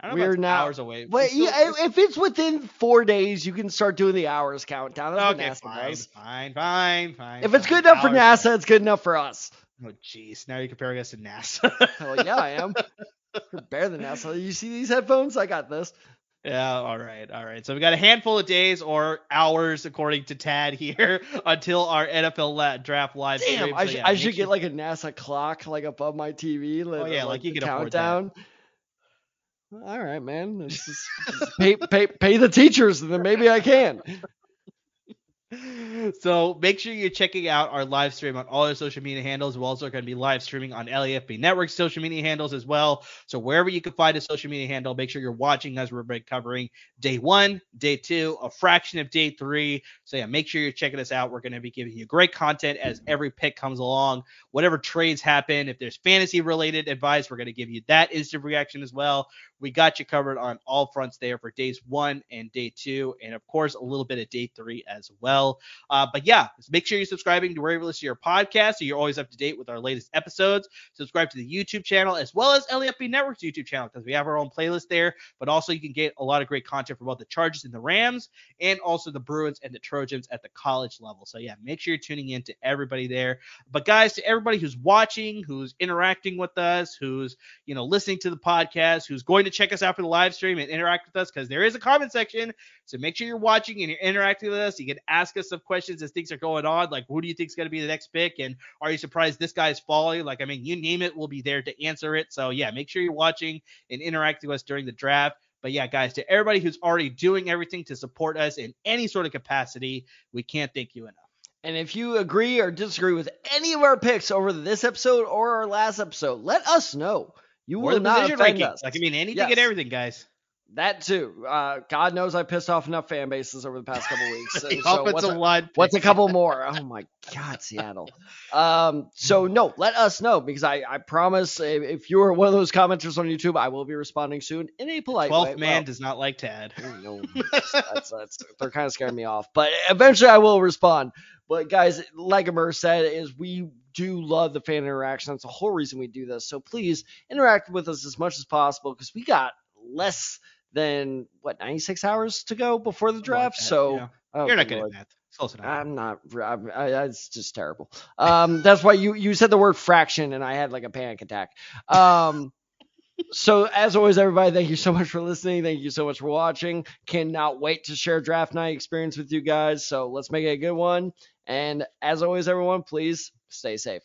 Speaker 1: I don't know
Speaker 2: We're now-
Speaker 1: hours away.
Speaker 2: But
Speaker 1: It's still-
Speaker 2: yeah,
Speaker 1: it's-
Speaker 2: if it's within four days, you can start doing the hours countdown. That's
Speaker 1: okay,
Speaker 2: NASA
Speaker 1: fine,
Speaker 2: does.
Speaker 1: fine, fine, fine.
Speaker 2: If it's
Speaker 1: fine.
Speaker 2: good enough for NASA, it's good enough for us.
Speaker 1: Oh, jeez. Now you're comparing us to NASA.
Speaker 2: Hell yeah, I am. Better than NASA. You see these headphones? I got this.
Speaker 1: Yeah, all right, all right. So we got a handful of days or hours, according to Tad here, until our NFL draft live
Speaker 2: Damn,
Speaker 1: stream.
Speaker 2: I,
Speaker 1: So,
Speaker 2: should
Speaker 1: yeah,
Speaker 2: I should
Speaker 1: sure-
Speaker 2: get like a NASA clock like above my TV.
Speaker 1: Oh, yeah, like you
Speaker 2: the
Speaker 1: can
Speaker 2: countdown. All right, man. Just- just pay, pay, pay the teachers, and then maybe I can.
Speaker 1: So make sure you're checking out our live stream on all our social media handles. We're also going to be live streaming on LAFB Network social media handles as well. So wherever you can find a social media handle, make sure you're watching as we're covering day one, day two, a fraction of day three. So yeah, make sure you're checking us out. We're going to be giving you great content as every pick comes along. Whatever trades happen, if there's fantasy related advice, we're going to give you that instant reaction as well. We got you covered on all fronts there for days one and day two, and of course a little bit of day three as well. Uh, but yeah, make sure you're subscribing to wherever you listen to your podcast so you're always up to date with our latest episodes. Subscribe to the YouTube channel as well as LAFB Network's YouTube channel because we have our own playlist there. But also you can get a lot of great content from both the Chargers and the Rams, and also the Bruins and the Trojans at the college level. So yeah, make sure you're tuning in to everybody there. But guys, to everybody who's watching, who's interacting with us, who's you know listening to the podcast, who's going to check us out for the live stream and interact with us because there is a comment section. So make sure you're watching and you're interacting with us. You can ask us some questions as things are going on, like who do you think is going to be the next pick, and are you surprised this guy's falling? Like I mean, you name it, we'll be there to answer it. So yeah, make sure you're watching and interacting with us during the draft. But yeah, guys, to everybody who's already doing everything to support us in any sort of capacity, we can't thank you enough.
Speaker 2: And if you agree or disagree with any of our picks over this episode or our last episode, let us know. You
Speaker 1: Or
Speaker 2: will
Speaker 1: the
Speaker 2: not
Speaker 1: position
Speaker 2: offend
Speaker 1: rankings.
Speaker 2: us.
Speaker 1: Like I mean, anything
Speaker 2: Yes.
Speaker 1: and everything, guys.
Speaker 2: That too. Uh, God knows I pissed off enough fan bases over the past couple weeks. So, so what's, a, what's a couple more? Oh my God, Seattle. Um, so no, let us know because I, I promise if, if you are one of those commenters on YouTube, I will be responding soon in a polite way.
Speaker 1: Twelfth man
Speaker 2: Well,
Speaker 1: does not like Tad.
Speaker 2: I know. that's, that's, they're kind of scaring me off, but eventually I will respond. But guys, like Amar said, is we do love the fan interaction. That's the whole reason we do this. So please interact with us as much as possible because we got less than what 96 hours to go before the
Speaker 1: like
Speaker 2: draft.
Speaker 1: that,
Speaker 2: so
Speaker 1: yeah.
Speaker 2: oh,
Speaker 1: You're not
Speaker 2: good Lord.
Speaker 1: at math.
Speaker 2: I'm not. I'm, I- it's just terrible. Um, that's why you you said the word fraction, and I had like a panic attack. Um, so as always, everybody, thank you so much for listening. Thank you so much for watching. Cannot wait to share draft night experience with you guys. So let's make it a good one. And as always, everyone, please stay safe.